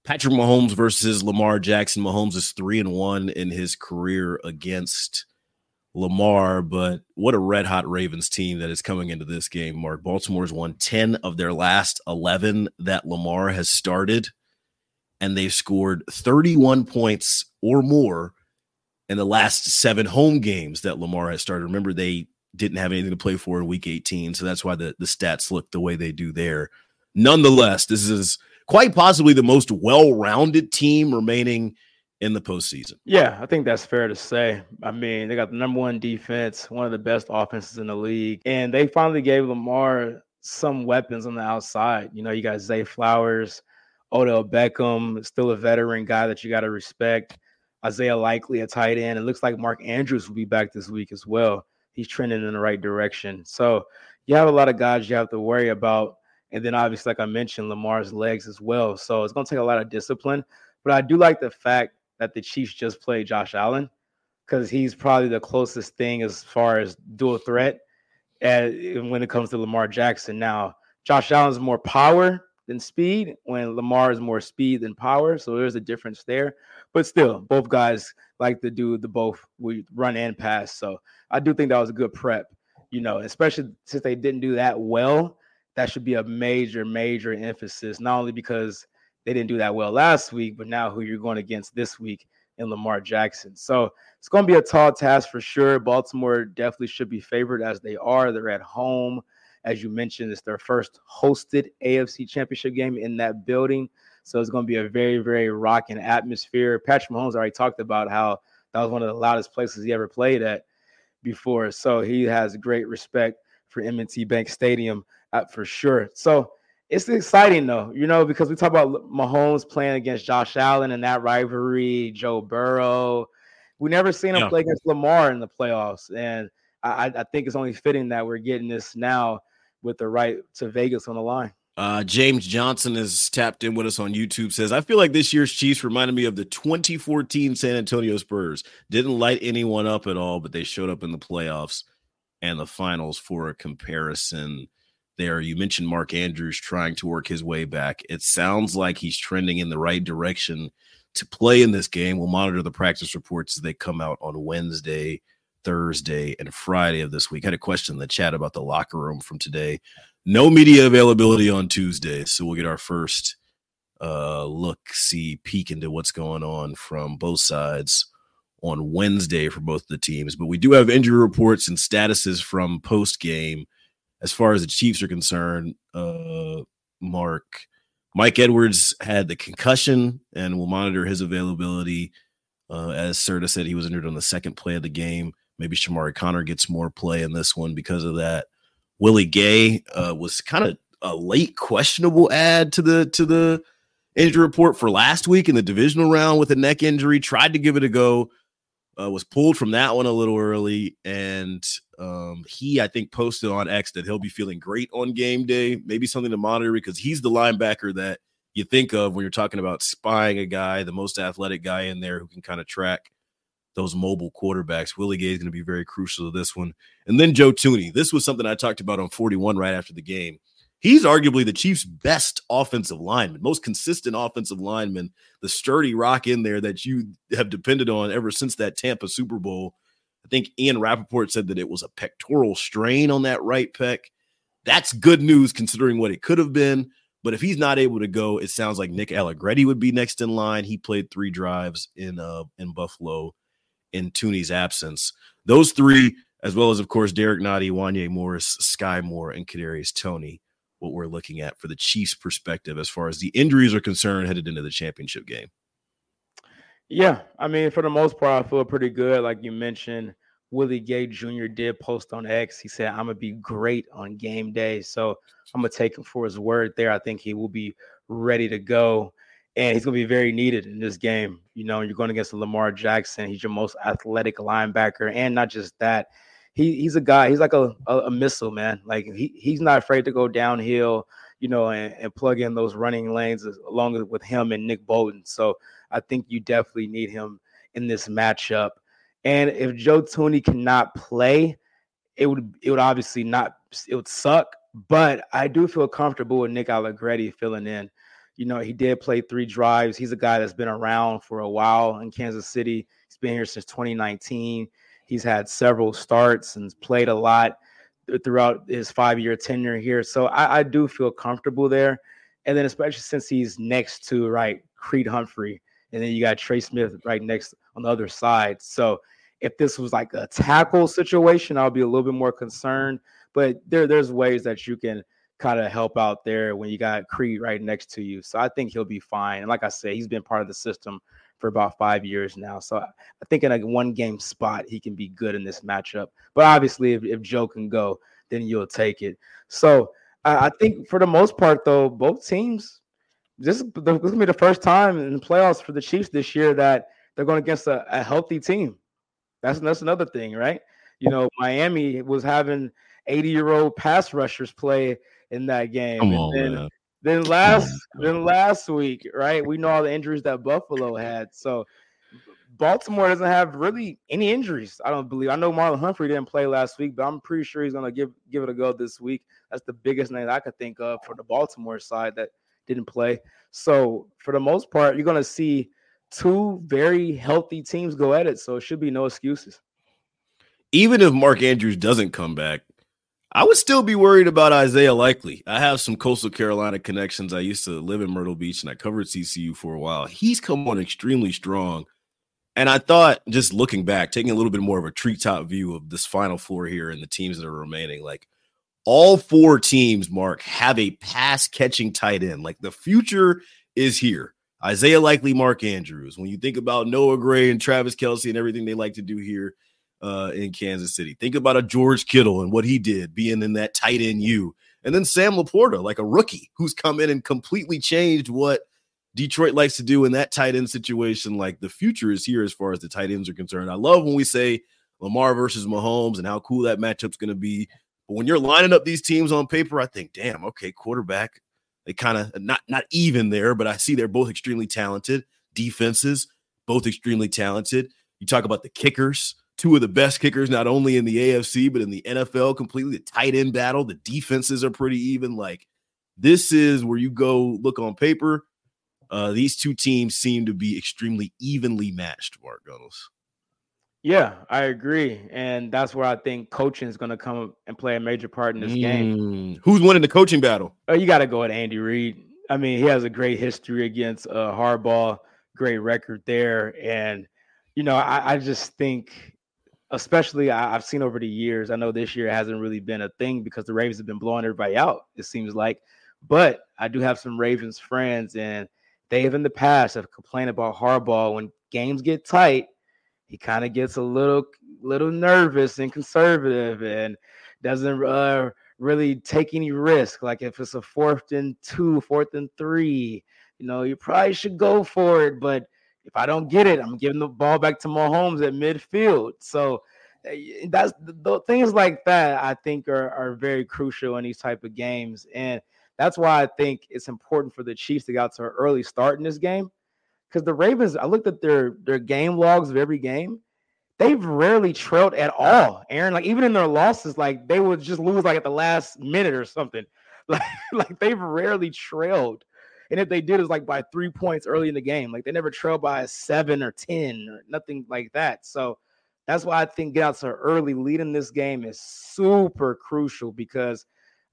[SPEAKER 2] Patrick Mahomes versus Lamar Jackson. Mahomes is three and one in his career against Lamar, but what a red hot Ravens team that is coming into this game, Mark. Baltimore's won 10 of their last 11 that Lamar has started, and they've scored 31 points or more in the last seven home games that Lamar has started. Remember, they didn't have anything to play for in week 18, so that's why the, the stats look the way they do there. Nonetheless, this is quite possibly the most well rounded team remaining in the postseason.
[SPEAKER 4] Yeah, I think that's fair to say. I mean, they got the number one defense, one of the best offenses in the league, and they finally gave Lamar some weapons on the outside. You know, you got Zay Flowers, Odell Beckham, still a veteran guy that you got to respect. Isaiah Likely, a tight end. It looks like Mark Andrews will be back this week as well. He's trending in the right direction. So you have a lot of guys you have to worry about. And then obviously, like I mentioned, Lamar's legs as well. So it's going to take a lot of discipline. But I do like the fact that the Chiefs just played Josh Allen because he's probably the closest thing as far as dual threat as, when it comes to Lamar Jackson. Now, Josh Allen's more power than speed, when Lamar is more speed than power. So there's a difference there. But still, both guys like to do the both we run and pass. So I do think that was a good prep, you know, especially since they didn't do that well. That should be a major, major emphasis, not only because – they didn't do that well last week, but now who you're going against this week in Lamar Jackson. So it's going to be a tall task for sure. Baltimore definitely should be favored as they are. They're at home. As you mentioned, it's their first hosted AFC championship game in that building. So it's going to be a very, very rocking atmosphere. Patrick Mahomes already talked about how that was one of the loudest places he ever played at before. So he has great respect for M&T Bank Stadium uh, for sure. So it's exciting though, you know, because we talk about Mahomes playing against Josh Allen and that rivalry, Joe Burrow. We never seen him yeah. play against Lamar in the playoffs, and I, I, think it's only fitting that we're getting this now with the right to Vegas on the line.
[SPEAKER 2] Uh, James Johnson is tapped in with us on YouTube. Says, I feel like this year's Chiefs reminded me of the 2014 San Antonio Spurs. Didn't light anyone up at all, but they showed up in the playoffs and the finals for a comparison there. You mentioned Mark Andrews trying to work his way back. It sounds like he's trending in the right direction to play in this game. We'll monitor the practice reports as they come out on Wednesday, Thursday, and Friday of this week. I had a question in the chat about the locker room from today. No media availability on Tuesday, so we'll get our first uh look, see, peek into what's going on from both sides on Wednesday for both the teams. But we do have injury reports and statuses from post game as far as the Chiefs are concerned, uh, Mark, Mike Edwards had the concussion, and we'll monitor his availability Uh, as Serta said, he was injured on the second play of the game. Maybe Chamarri Conner gets more play in this one because of that. Willie Gay uh, was kind of a late questionable add to the to the injury report for last week in the divisional round with a neck injury. Tried to give it a go, uh, was pulled from that one a little early, and um, he I think posted on X that he'll be feeling great on game day. Maybe something to monitor because he's the linebacker that you think of when you're talking about spying a guy, the most athletic guy in there who can kind of track those mobile quarterbacks. Willie Gay is going to be very crucial to this one. And then Joe Thuney. This was something I talked about on 41 right after the game. He's arguably the Chiefs' best offensive lineman, most consistent offensive lineman, the sturdy rock in there that you have depended on ever since that Tampa Super Bowl. I think Ian Rapoport said that it was a pectoral strain on that right pec. That's good news considering what it could have been. But if he's not able to go, it sounds like Nick Allegretti would be next in line. He played three drives in uh in Buffalo in Thuney's absence. Those three, as well as of course Derrick Nnadi, Wanya Morris, Skyy Moore, and Kadarius Toney, what we're looking at for the Chiefs' perspective as far as the injuries are concerned headed into the championship game.
[SPEAKER 4] Yeah, I mean, for the most part, I feel pretty good. Like you mentioned, Willie Gay Jr. did post on X. He said, I'm gonna be great on game day. So I'm gonna take him for his word there. I think he will be ready to go. And he's gonna be very needed in this game. You know, you're going against Lamar Jackson. He's your most athletic linebacker. And not just that, he, he's a guy, he's like a, a, a missile, man. Like he, he's not afraid to go downhill, you know, and, and plug in those running lanes along with him and Nick Bolton. So I think you definitely need him in this matchup. And if Joe Thuney cannot play, it would it would obviously not it would suck. But I do feel comfortable with Nick Allegretti filling in. You know, he did play three drives. He's a guy that's been around for a while in Kansas City. He's been here since 2019. He's had several starts and played a lot throughout his five-year tenure here. So I, I do feel comfortable there. And then especially since he's next to right Creed Humphrey, and then you got Trey Smith right next on the other side. So if this was like a tackle situation, I'll be a little bit more concerned. But there, there's ways that you can kind of help out there when you got Creed right next to you. So I think he'll be fine. And like I said, he's been part of the system for about five years now. So I think in a one game spot, he can be good in this matchup. But obviously, if, if Joe can go, then you'll take it. So uh, I think for the most part, though, both teams, this is, this is going to be the first time in the playoffs for the Chiefs this year that they're going against a, a healthy team. That's that's another thing, right? You know, Miami was having 80 year old pass rushers play in that game.
[SPEAKER 2] Come on,
[SPEAKER 4] then,
[SPEAKER 2] man.
[SPEAKER 4] Then last then last week, right? We know all the injuries that Buffalo had. So Baltimore doesn't have really any injuries. I don't believe. I know Marlon Humphrey didn't play last week, but I'm pretty sure he's gonna give give it a go this week. That's the biggest name I could think of for the Baltimore side that didn't play. So for the most part, you're gonna see two very healthy teams go at it. So it should be no excuses.
[SPEAKER 2] Even if Mark Andrews doesn't come back, I would still be worried about Isaiah Likely. I have some coastal Carolina connections. I used to live in Myrtle Beach and I covered CCU for a while. He's come on extremely strong. And I thought, just looking back, taking a little bit more of a treetop view of this final four here and the teams that are remaining, like all four teams, Mark, have a pass catching tight end. Like the future is here. Isaiah Likely, Mark Andrews. When you think about Noah Gray and Travis Kelce and everything they like to do here uh, in Kansas City, think about a George Kittle and what he did being in that tight end U. And then Sam LaPorta, like a rookie who's come in and completely changed what Detroit likes to do in that tight end situation. Like the future is here as far as the tight ends are concerned. I love when we say Lamar versus Mahomes and how cool that matchup's going to be. But when you're lining up these teams on paper, I think, damn, okay, quarterback, they kind of not not even there, but I see they're both extremely talented. Defenses, both extremely talented. You talk about the kickers, two of the best kickers, not only in the AFC, but in the NFL, completely the tight end battle. The defenses are pretty even. Like this is where you go look on paper. Uh, these two teams seem to be extremely evenly matched, Mark Gunnels.
[SPEAKER 4] Yeah, I agree. And that's where I think coaching is going to come and play a major part in this mm. game.
[SPEAKER 2] Who's winning the coaching battle?
[SPEAKER 4] Oh, you got to go with Andy Reid. I mean, he has a great history against uh, Harbaugh, great record there. And, you know, I, I just think, especially I, have seen over the years, I know this year hasn't really been a thing because the Ravens have been blowing everybody out, it seems like. But I do have some Ravens friends, and they have in the past have complained about Harbaugh when games get tight, he kind of gets a little little nervous and conservative and doesn't uh, really take any risk. Like if it's a fourth and two, fourth and three, you know, you probably should go for it. But if I don't get it, I'm giving the ball back to Mahomes at midfield. So eh, that's the things like that I think are, are very crucial in these type of games. And that's why I think it's important for the Chiefs to get to an early start in this game. Because the Ravens, I looked at their their game logs of every game. They've rarely trailed at all, Aaron. Like even in their losses, like they would just lose like at the last minute or something. Like, like they've rarely trailed. And if they did, it's like by three points early in the game. Like they never trailed by seven or 10 or nothing like that. So that's why I think get out to early lead in this game is super crucial because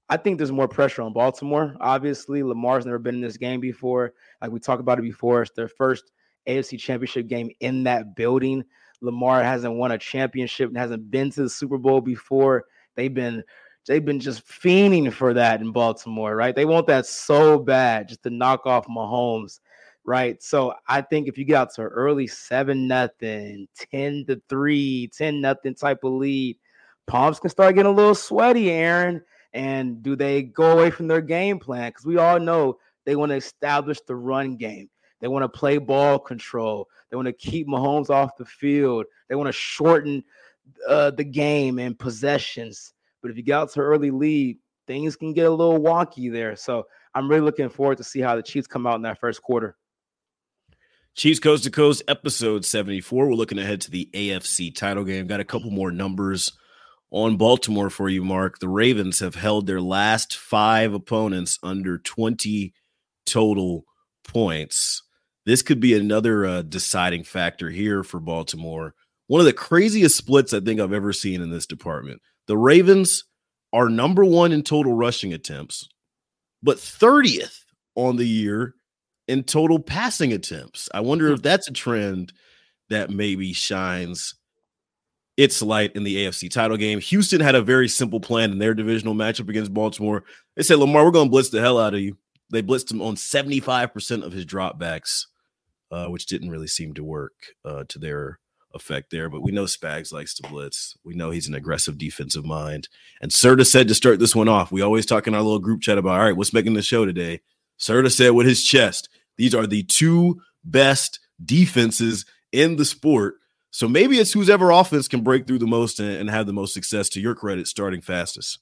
[SPEAKER 4] I think there's more pressure on Baltimore. Obviously, Lamar's never been in this game before. Like we talked about it before, it's their first AFC championship game in that building. Lamar hasn't won a championship and hasn't been to the Super Bowl before. They've been they've been just fiending for that in Baltimore, right? They want that so bad just to knock off Mahomes, right? So I think if you get out to early 7 nothing, 10 to 3, 10 nothing type of lead, palms can start getting a little sweaty, Aaron. And do they go away from their game plan? Because we all know they want to establish the run game. They want to play ball control. They want to keep Mahomes off the field. They want to shorten uh, the game and possessions. But if you get out to early lead, things can get a little wonky there. So I'm really looking forward to see how the Chiefs come out in that first quarter.
[SPEAKER 2] Chiefs Coast to Coast, episode 74. We're looking ahead to the AFC title game. Got a couple more numbers on Baltimore for you, Mark. The Ravens have held their last five opponents under 20 total points. This could be another uh, deciding factor here for Baltimore. One of the craziest splits I think I've ever seen in this department. The Ravens are number one in total rushing attempts, but 30th on the year in total passing attempts. I wonder if that's a trend that maybe shines its light in the AFC title game. Houston had a very simple plan in their divisional matchup against Baltimore. They said, Lamar, we're going to blitz the hell out of you. They blitzed him on 75% of his dropbacks, uh, which didn't really seem to work uh, to their effect there. But we know Spags likes to blitz. We know he's an aggressive defensive mind. And Serta said to start this one off, we always talk in our little group chat about, all right, what's making the show today? Serta said with his chest, these are the two best defenses in the sport so maybe it's whose ever offense can break through the most and, and have the most success to your credit starting fastest.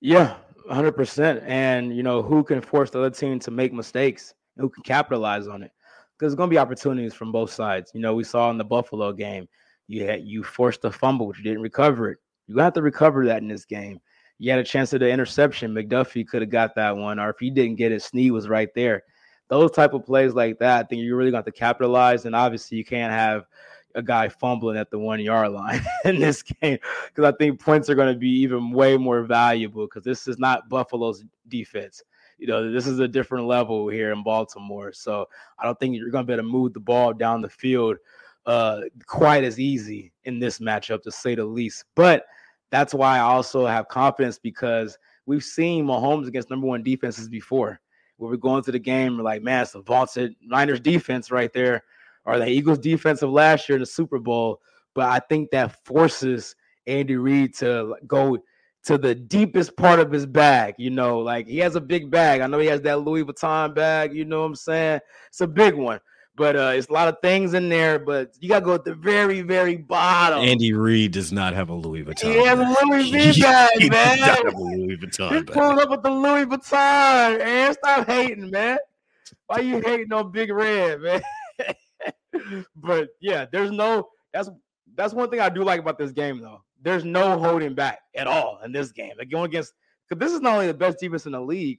[SPEAKER 4] Yeah, 100%. And, you know, who can force the other team to make mistakes? Who can capitalize on it? Because there's going to be opportunities from both sides. You know, we saw in the Buffalo game, you had you forced a fumble, but you didn't recover it. You have to recover that in this game. You had a chance at the interception. McDuffie could have got that one, or if he didn't get it, Sneed was right there. Those type of plays like that, I think you're really going to capitalize. And obviously, you can't have a guy fumbling at the one yard line in this game because I think points are going to be even way more valuable because this is not Buffalo's defense. You know, this is a different level here in Baltimore. So I don't think you're going to be able to move the ball down the field uh, quite as easy in this matchup, to say the least. But that's why I also have confidence because we've seen Mahomes against number one defenses before. Where we're going to the game, we're like, man, it's a vaulted Niners defense right there or the Eagles defensive last year in the Super Bowl. But I think that forces Andy Reid to go to the deepest part of his bag. You know, like he has a big bag. I know he has that Louis Vuitton bag. You know what I'm saying? It's a big one. But uh, it's a lot of things in there, but you gotta go at the very, very bottom.
[SPEAKER 2] Andy Reid does not have a Louis Vuitton.
[SPEAKER 4] He has a Louis V bag,
[SPEAKER 2] he
[SPEAKER 4] man.
[SPEAKER 2] does not have a Louis Vuitton
[SPEAKER 4] He's
[SPEAKER 2] bag.
[SPEAKER 4] pulling up with the Louis Vuitton, man. Stop hating, man. Why you hating on Big Red, man? but yeah, there's no that's that's one thing I do like about this game though. There's no holding back at all in this game. Like going against because this is not only the best defense in the league,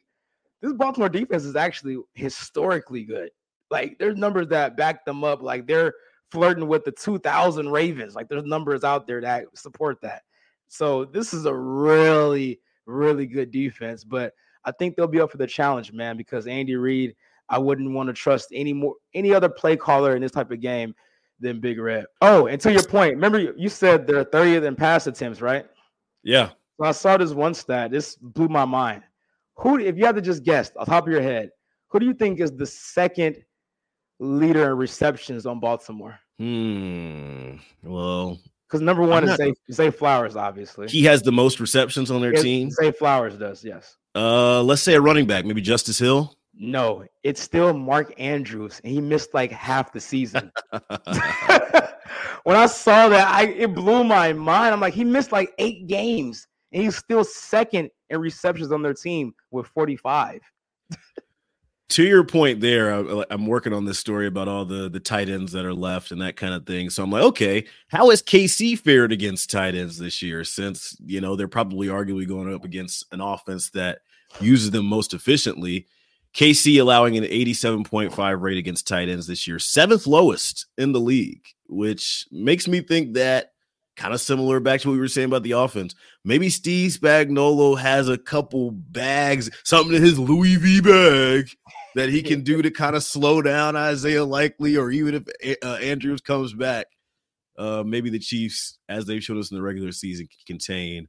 [SPEAKER 4] this Baltimore defense is actually historically good. Like there's numbers that back them up. Like they're flirting with the 2000 Ravens. Like there's numbers out there that support that. So this is a really, really good defense. But I think they'll be up for the challenge, man, because Andy Reid, I wouldn't want to trust any more any other play caller in this type of game than Big Red. Oh, and to your point, remember you, said they're 30th in pass attempts, right?
[SPEAKER 2] Yeah.
[SPEAKER 4] So I saw this one stat. This blew my mind. Who, if you had to just guess off top of your head, who do you think is the second leader in receptions on Baltimore?
[SPEAKER 2] Hmm. Well,
[SPEAKER 4] because number one
[SPEAKER 2] I'm
[SPEAKER 4] is Zay, Zay Flowers, obviously.
[SPEAKER 2] he has the most receptions on their team.
[SPEAKER 4] Zay Flowers does, yes.
[SPEAKER 2] Uh, let's say a running back, maybe Justice Hill.
[SPEAKER 4] No, it's still Mark Andrews, and he missed like half the season. when I saw that, I it blew my mind. I'm like, he missed like eight games, and he's still second in receptions on their team with 45.
[SPEAKER 2] to your point there I, i'm working on this story about all the the tight ends that are left and that kind of thing so i'm like okay how has kc fared against tight ends this year since you know they're probably arguably going up against an offense that uses them most efficiently kc allowing an 87.5 rate against tight ends this year seventh lowest in the league which makes me think that kind of similar back to what we were saying about the offense. Maybe Steve Spagnuolo has a couple bags, something in his Louis V bag that he can do to kind of slow down Isaiah Likely, or even if uh, Andrews comes back, uh, maybe the Chiefs, as they've shown us in the regular season, can contain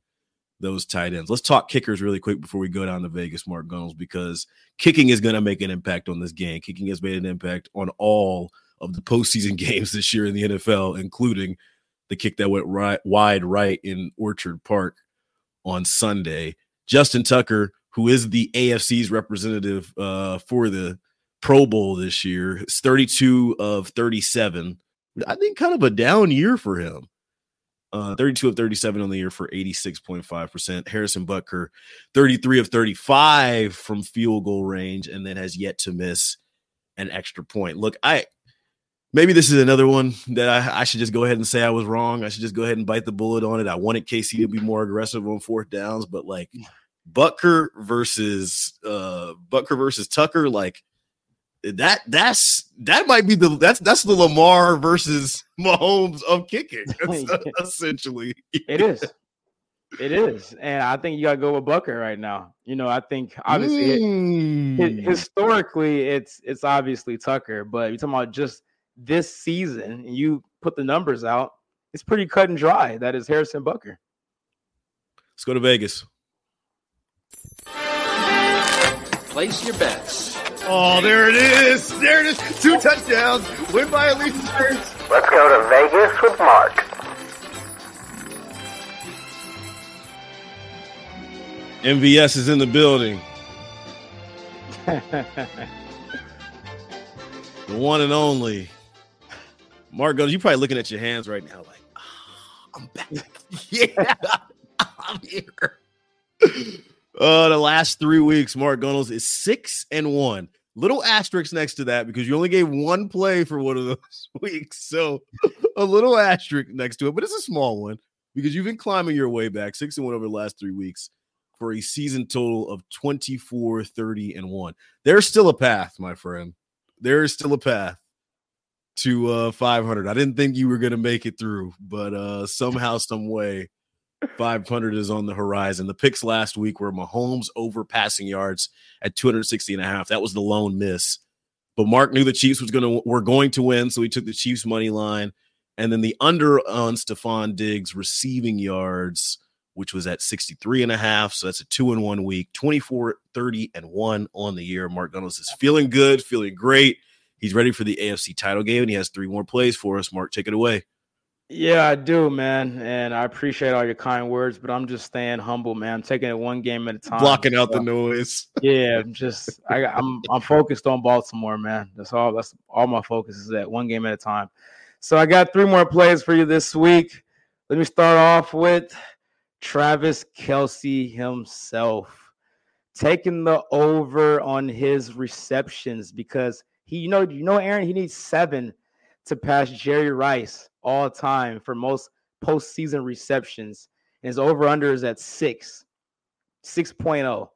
[SPEAKER 2] those tight ends. Let's talk kickers really quick before we go down to Vegas, Mark Gunnels, because kicking is going to make an impact on this game. Kicking has made an impact on all of the postseason games this year in the NFL, including the kick that went right wide right in Orchard Park on Sunday. Justin Tucker, who is the AFC's representative uh, for the Pro Bowl this year, is 32 of 37. I think kind of a down year for him. Uh, 32 of 37 on the year for 86.5%. Harrison Butker, 33 of 35 from field goal range, and then has yet to miss an extra point. Look, I maybe this is another one that I, I should just go ahead and say I was wrong. I should just go ahead and bite the bullet on it. I wanted KC to be more aggressive on fourth downs, but like Butker versus uh Butker versus Tucker, like that that's that might be the that's that's the Lamar versus Mahomes of kicking, essentially.
[SPEAKER 4] It is. It is. And I think you got to go with Butker right now. You know, I think obviously it- hi-
[SPEAKER 2] Mm.
[SPEAKER 4] historically it's it's obviously Tucker, but you're talking about just this season, and you put the numbers out, it's pretty cut and dry. That is Harrison Butker.
[SPEAKER 2] Let's go to Vegas.
[SPEAKER 8] Place your bets.
[SPEAKER 2] Oh, there it is. There it is. Two touchdowns. Win by at least
[SPEAKER 10] Let's go to Vegas with Mark.
[SPEAKER 2] MVS is in the building. The one and only. Mark Gunnels, you're probably looking at your hands right now, like, "Ah, I'm back. yeah, I'm here. Uh, the last three weeks, Mark Gunnels is six and one. Little asterisk next to that because you only gave one play for one of those weeks. So a little asterisk next to it, but it's a small one because you've been climbing your way back six and one over the last three weeks for a season total of 24, 30, and one. There's still a path, my friend. There is still a path to uh 500. I didn't think you were going to make it through, but uh somehow, some way, 500 is on the horizon. The picks last week were Mahomes over passing yards at 260 and a half. That was the lone miss. But Mark knew the Chiefs was going to were going to win, so he took the Chiefs money line. And then the under on Stefon Diggs receiving yards, which was at 63 and a half. So that's a two and one week, 24, 30, and one on the year. Mark Gunnels is feeling good, feeling great. He's ready for the AFC title game, and he has three more plays for us. Mark, take it away.
[SPEAKER 4] Yeah, I do, man. And I appreciate all your kind words, but I'm just staying humble, man. I'm taking it one game at a time.
[SPEAKER 2] Blocking out the noise.
[SPEAKER 4] yeah, I'm just I, I'm I'm focused on Baltimore, man. That's all. That's all my focus is at one game at a time. So I got three more plays for you this week. Let me start off with Travis Kelce himself taking the over on his receptions because he, you know, you know, Aaron, he needs seven to pass Jerry Rice all time for most postseason receptions. And his over under is at six, 6.0.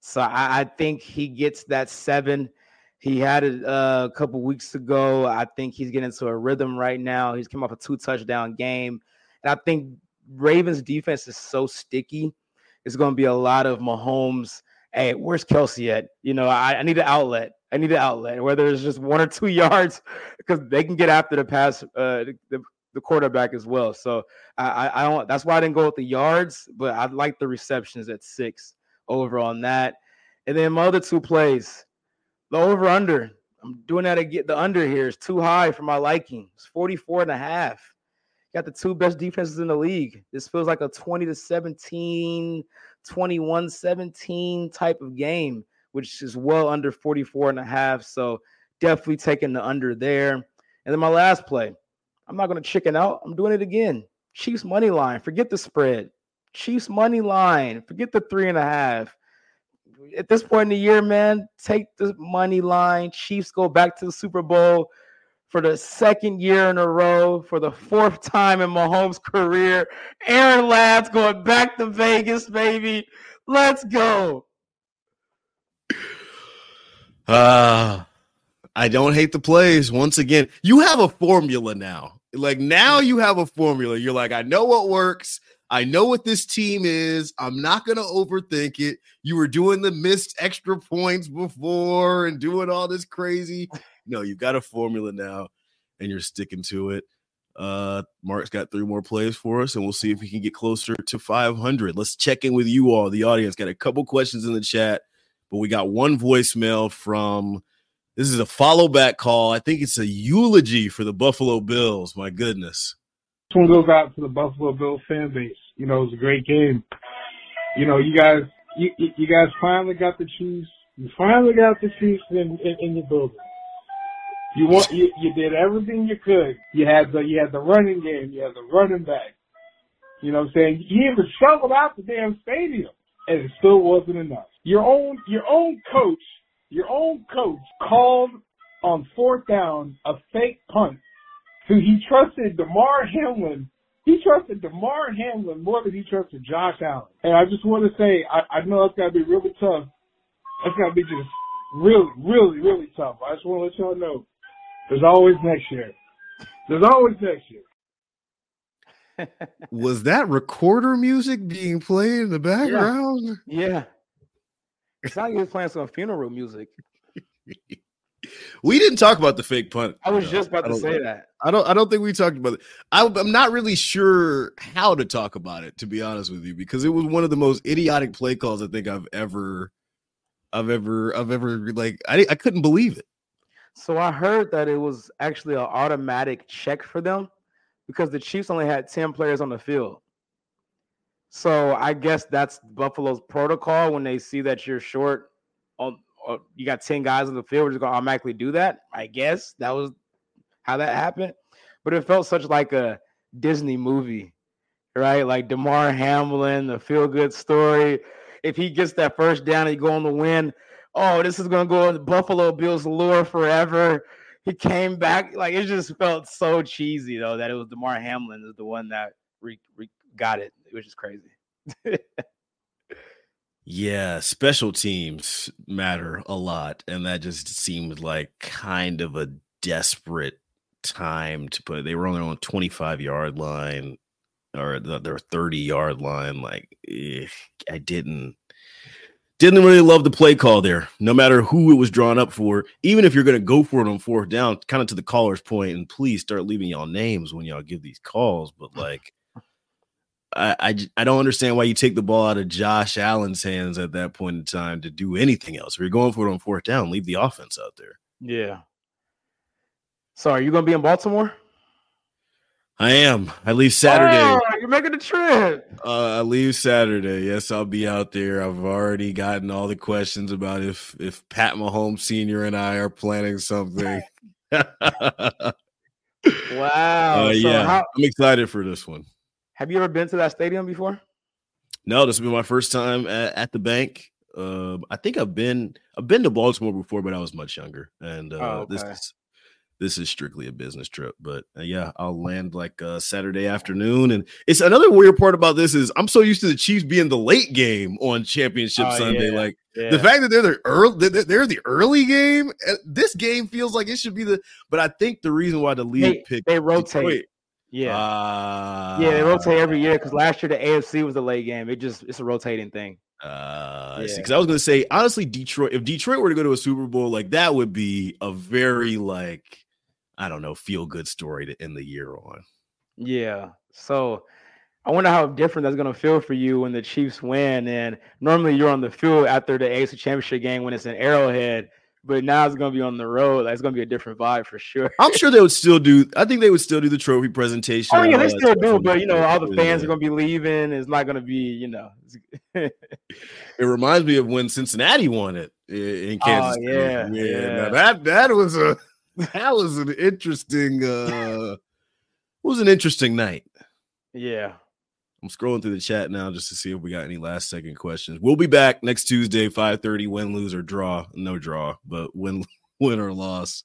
[SPEAKER 4] So I, I think he gets that seven. He had it uh, a couple weeks ago. I think he's getting into a rhythm right now. He's come off a two touchdown game. And I think Ravens defense is so sticky. It's going to be a lot of Mahomes. Hey, where's Kelce at? You know, I, I need an outlet. I need an outlet, whether it's just one or two yards, because they can get after the pass, uh, the, the quarterback as well. So I, I, don't. That's why I didn't go with the yards, but I like the receptions at six over on that. And then my other two plays, the over under I'm doing that again. The under here is too high for my liking. It's 44 and a half. Got the two best defenses in the league. This feels like a 20 to 17, 21 17 type of game, which is well under 44 and a half. So definitely taking the under there. And then my last play, I'm not going to chicken out. I'm doing it again. Chiefs money line. Forget the spread. Chiefs money line. Forget the three and a half. At this point in the year, man, take the money line. Chiefs go back to the Super Bowl for the second year in a row, for the fourth time in Mahomes' career. Aaron Ladd's going back to Vegas, baby. Let's go.
[SPEAKER 2] Ah, uh, I don't hate the plays. Once again, you have a formula now. Like now you have a formula. You're like, I know what works. I know what this team is. I'm not going to overthink it. You were doing the missed extra points before and doing all this crazy. No, you got a formula now and you're sticking to it. Uh, Mark's got three more plays for us, and we'll see if we can get closer to 500. Let's check in with you all, the audience. Got a couple questions in the chat, but we got one voicemail from this is a follow back call. I think it's a eulogy for the Buffalo Bills. My goodness.
[SPEAKER 11] This one goes out to the Buffalo Bills fan base. You know, it was a great game. You know, you guys, you, you guys finally got the Chiefs. You finally got the Chiefs in, in, in your building. You want, you, you did everything you could. You had the, you had the running game. You had the running back. You know what I'm saying? You even shoveled out the damn stadium and it still wasn't enough. Your own, your own coach your own coach called on fourth down a fake punt. So he trusted Damar Hamlin. He trusted Damar Hamlin more than he trusted Josh Allen. And I just want to say, I, I know that's got to be really tough. That's got to be just really, really, really tough. I just want to let y'all know there's always next year. There's always next year.
[SPEAKER 2] Was that recorder music being played in the background?
[SPEAKER 4] Yeah. yeah. It's not like he was playing some funeral music.
[SPEAKER 2] we didn't talk about the fake punt.
[SPEAKER 4] I was just about to say that.
[SPEAKER 2] I don't. I don't think we talked about it. I, I'm not really sure how to talk about it, to be honest with you, because it was one of the most idiotic play calls I think I've ever, I've ever, I've ever like. I I couldn't believe it.
[SPEAKER 4] So I heard that it was actually an automatic check for them because the Chiefs only had ten players on the field. So I guess that's Buffalo's protocol when they see that you're short on you got 10 guys in the field, we're just gonna automatically do that. I guess that was how that happened. But it felt such like a Disney movie, right? Like Damar Hamlin, the feel good story. If he gets that first down he go on the win, oh, this is gonna go in Buffalo Bills lore forever. He came back like it just felt so cheesy though that it was Damar Hamlin is the one that re, re, got it which is crazy.
[SPEAKER 2] yeah, special teams matter a lot, and that just seemed like kind of a desperate time to put. They were only on their own twenty-five yard line or their thirty yard line. Like eh, I didn't didn't really love the play call there. No matter who it was drawn up for, even if you're going to go for it on fourth down, kind of to the caller's point, and please start leaving y'all names when y'all give these calls. But like, I, I, I don't understand why you take the ball out of Josh Allen's hands at that point in time to do anything else. If you're going for it on fourth down, leave the offense out there.
[SPEAKER 4] Yeah. So are you going to be in Baltimore?
[SPEAKER 2] I am. I leave Saturday. Oh,
[SPEAKER 4] you're making a trip.
[SPEAKER 2] Uh, I leave Saturday. Yes, I'll be out there. I've already gotten all the questions about if if Pat Mahomes Senior and I are planning something.
[SPEAKER 4] wow.
[SPEAKER 2] Uh, so yeah, how- I'm excited for this one.
[SPEAKER 4] Have you ever been to that stadium before?
[SPEAKER 2] No, this will be my first time at, at the bank. Uh, I think I've been I've been to Baltimore before, but I was much younger, and uh, oh, okay. this is this is strictly a business trip. But uh, yeah, I'll land like uh, Saturday afternoon, and it's another weird part about this is I'm so used to the Chiefs being the late game on Championship oh, Sunday. Yeah. Like yeah. the fact that they're the early they're, they're the early game. Uh, this game feels like it should be the. But I think the reason why the league
[SPEAKER 4] they,
[SPEAKER 2] picked
[SPEAKER 4] they rotate. Detroit, yeah. Uh, yeah, they rotate every year because last year the AFC was a late game. It just it's a rotating thing.
[SPEAKER 2] Uh, yeah. because I was gonna say honestly, Detroit. If Detroit were to go to a Super Bowl, like that would be a very like I don't know feel good story to end the year on.
[SPEAKER 4] Yeah. So I wonder how different that's gonna feel for you when the Chiefs win. And normally you're on the field after the AFC Championship game when it's an Arrowhead. But now it's gonna be on the road. Like, it's gonna be a different vibe for sure.
[SPEAKER 2] I'm sure they would still do. I think they would still do the trophy presentation.
[SPEAKER 4] Oh yeah, they still do, but you know, all the
[SPEAKER 2] yeah.
[SPEAKER 4] fans are gonna be leaving. It's not gonna be, you know.
[SPEAKER 2] It reminds me of when Cincinnati won it in Kansas.
[SPEAKER 4] Oh, yeah, yeah.
[SPEAKER 2] Now that that was a that was an interesting. uh It was an interesting night.
[SPEAKER 4] yeah.
[SPEAKER 2] I'm scrolling through the chat now just to see if we got any last second questions. We'll be back next Tuesday, 5:30, win, lose, or draw. No draw, but win, win or loss.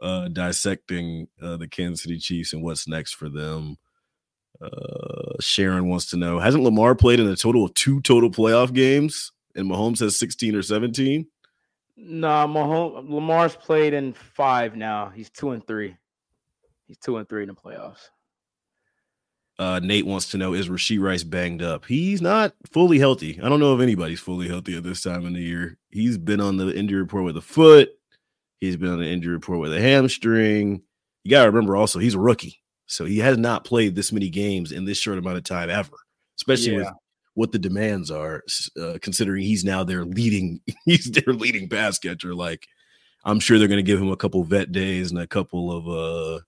[SPEAKER 2] Uh dissecting uh the Kansas City Chiefs and what's next for them. Uh Sharon wants to know: Hasn't Lamar played in a total of two total playoff games? And Mahomes has 16 or 17.
[SPEAKER 4] No, Mahomes, Lamar's played in five now. He's two and three. He's two and three in the playoffs.
[SPEAKER 2] Uh, Nate wants to know: Is Rashee Rice banged up? He's not fully healthy. I don't know if anybody's fully healthy at this time of the year. He's been on the injury report with a foot. He's been on the injury report with a hamstring. You got to remember also he's a rookie, so he has not played this many games in this short amount of time ever. Especially with what the demands are, uh, considering he's now their leading. He's their leading pass catcher. Like I'm sure they're going to give him a couple vet days and a couple of uh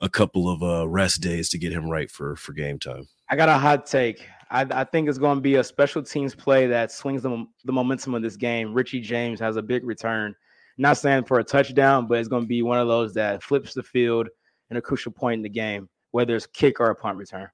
[SPEAKER 2] a couple of uh rest days to get him right for for game time.
[SPEAKER 4] I got a hot take. I, I think it's going to be a special teams play that swings the, the momentum of this game. Richie James has a big return. Not saying for a touchdown, but it's going to be one of those that flips the field in a crucial point in the game, whether it's kick or a punt return.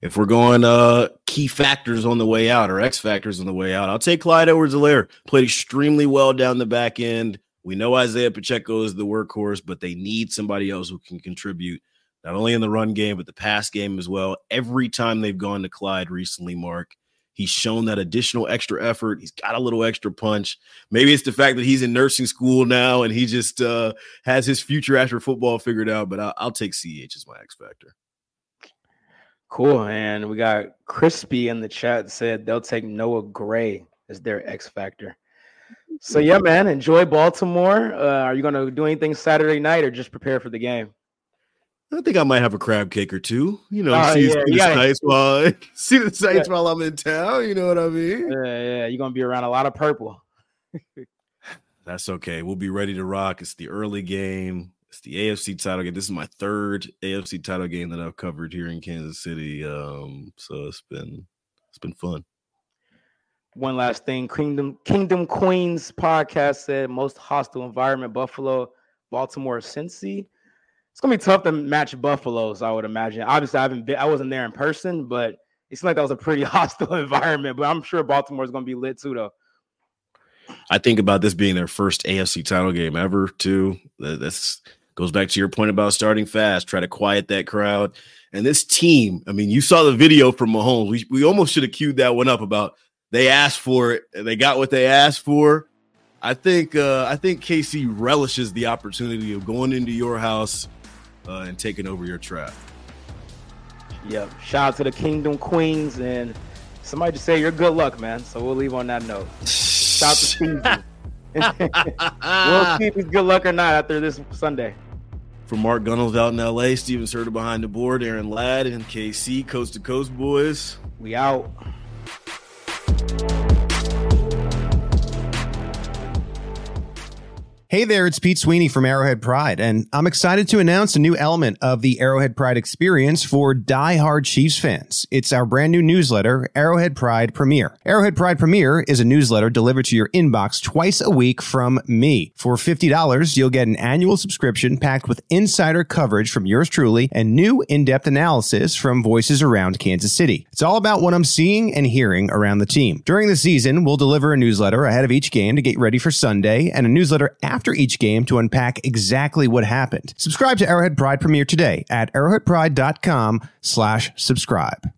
[SPEAKER 2] If we're going uh key factors on the way out or X factors on the way out, I'll take Clyde Edwards-Helaire. Played extremely well down the back end. We know Isaiah Pacheco is the workhorse, but they need somebody else who can contribute not only in the run game, but the pass game as well. Every time they've gone to Clyde recently, Mark, he's shown that additional extra effort. He's got a little extra punch. Maybe it's the fact that he's in nursing school now and he just uh, has his future after football figured out, but I'll, I'll take CH as my X factor.
[SPEAKER 4] Cool. And we got Crispy in the chat said they'll take Noah Gray as their X factor. So yeah, man, enjoy Baltimore. Uh, are you going to do anything Saturday night or just prepare for the game?
[SPEAKER 2] I think I might have a crab cake or two. You know,
[SPEAKER 4] Oh,
[SPEAKER 2] see,
[SPEAKER 4] yeah,
[SPEAKER 2] see the
[SPEAKER 4] gotta-
[SPEAKER 2] sights while see the sights
[SPEAKER 4] Yeah.
[SPEAKER 2] while I'm in town. You know what I mean?
[SPEAKER 4] Yeah, yeah, you're going to be around a lot of purple.
[SPEAKER 2] That's okay. We'll be ready to rock. It's the early game. It's the AFC title game. This is my third AFC title game that I've covered here in Kansas City. Um, so it's been it's been fun.
[SPEAKER 4] One last thing, Kingdom Kingdom Queens podcast said most hostile environment Buffalo, Baltimore, Cincy. It's gonna be tough to match Buffalo's, I would imagine. Obviously, I haven't been, I wasn't there in person, but it seemed like that was a pretty hostile environment. But I'm sure Baltimore's gonna be lit too, though.
[SPEAKER 2] I think about this being their first AFC title game ever, too. That that's goes back to your point about starting fast, try to quiet that crowd. And this team, I mean, you saw the video from Mahomes. We we almost should have queued that one up about they asked for it and they got what they asked for. I think uh, I think KC relishes the opportunity of going into your house uh, and taking over your trap.
[SPEAKER 4] Yep. Shout out to the Kingdom Queens and somebody just say you're good luck, man. So we'll leave on that note. Shout out to Steve. we'll see if he's good luck or not after this Sunday.
[SPEAKER 2] From Mark Gunnels out in LA, Steven Serta behind the board, Aaron Ladd and KC, Coast to Coast Boys.
[SPEAKER 4] We out.
[SPEAKER 12] Thank you Hey there, it's Pete Sweeney from Arrowhead Pride, and I'm excited to announce a new element of the Arrowhead Pride experience for die-hard Chiefs fans. It's our brand new newsletter, Arrowhead Pride Premiere. Arrowhead Pride Premiere is a newsletter delivered to your inbox twice a week from me. For $50, you'll get an annual subscription packed with insider coverage from yours truly and new in-depth analysis from voices around Kansas City. It's all about what I'm seeing and hearing around the team. During the season, we'll deliver a newsletter ahead of each game to get ready for Sunday and a newsletter after each game to unpack exactly what happened. Subscribe to Arrowhead Pride Premiere today at arrowheadpride.com slash subscribe.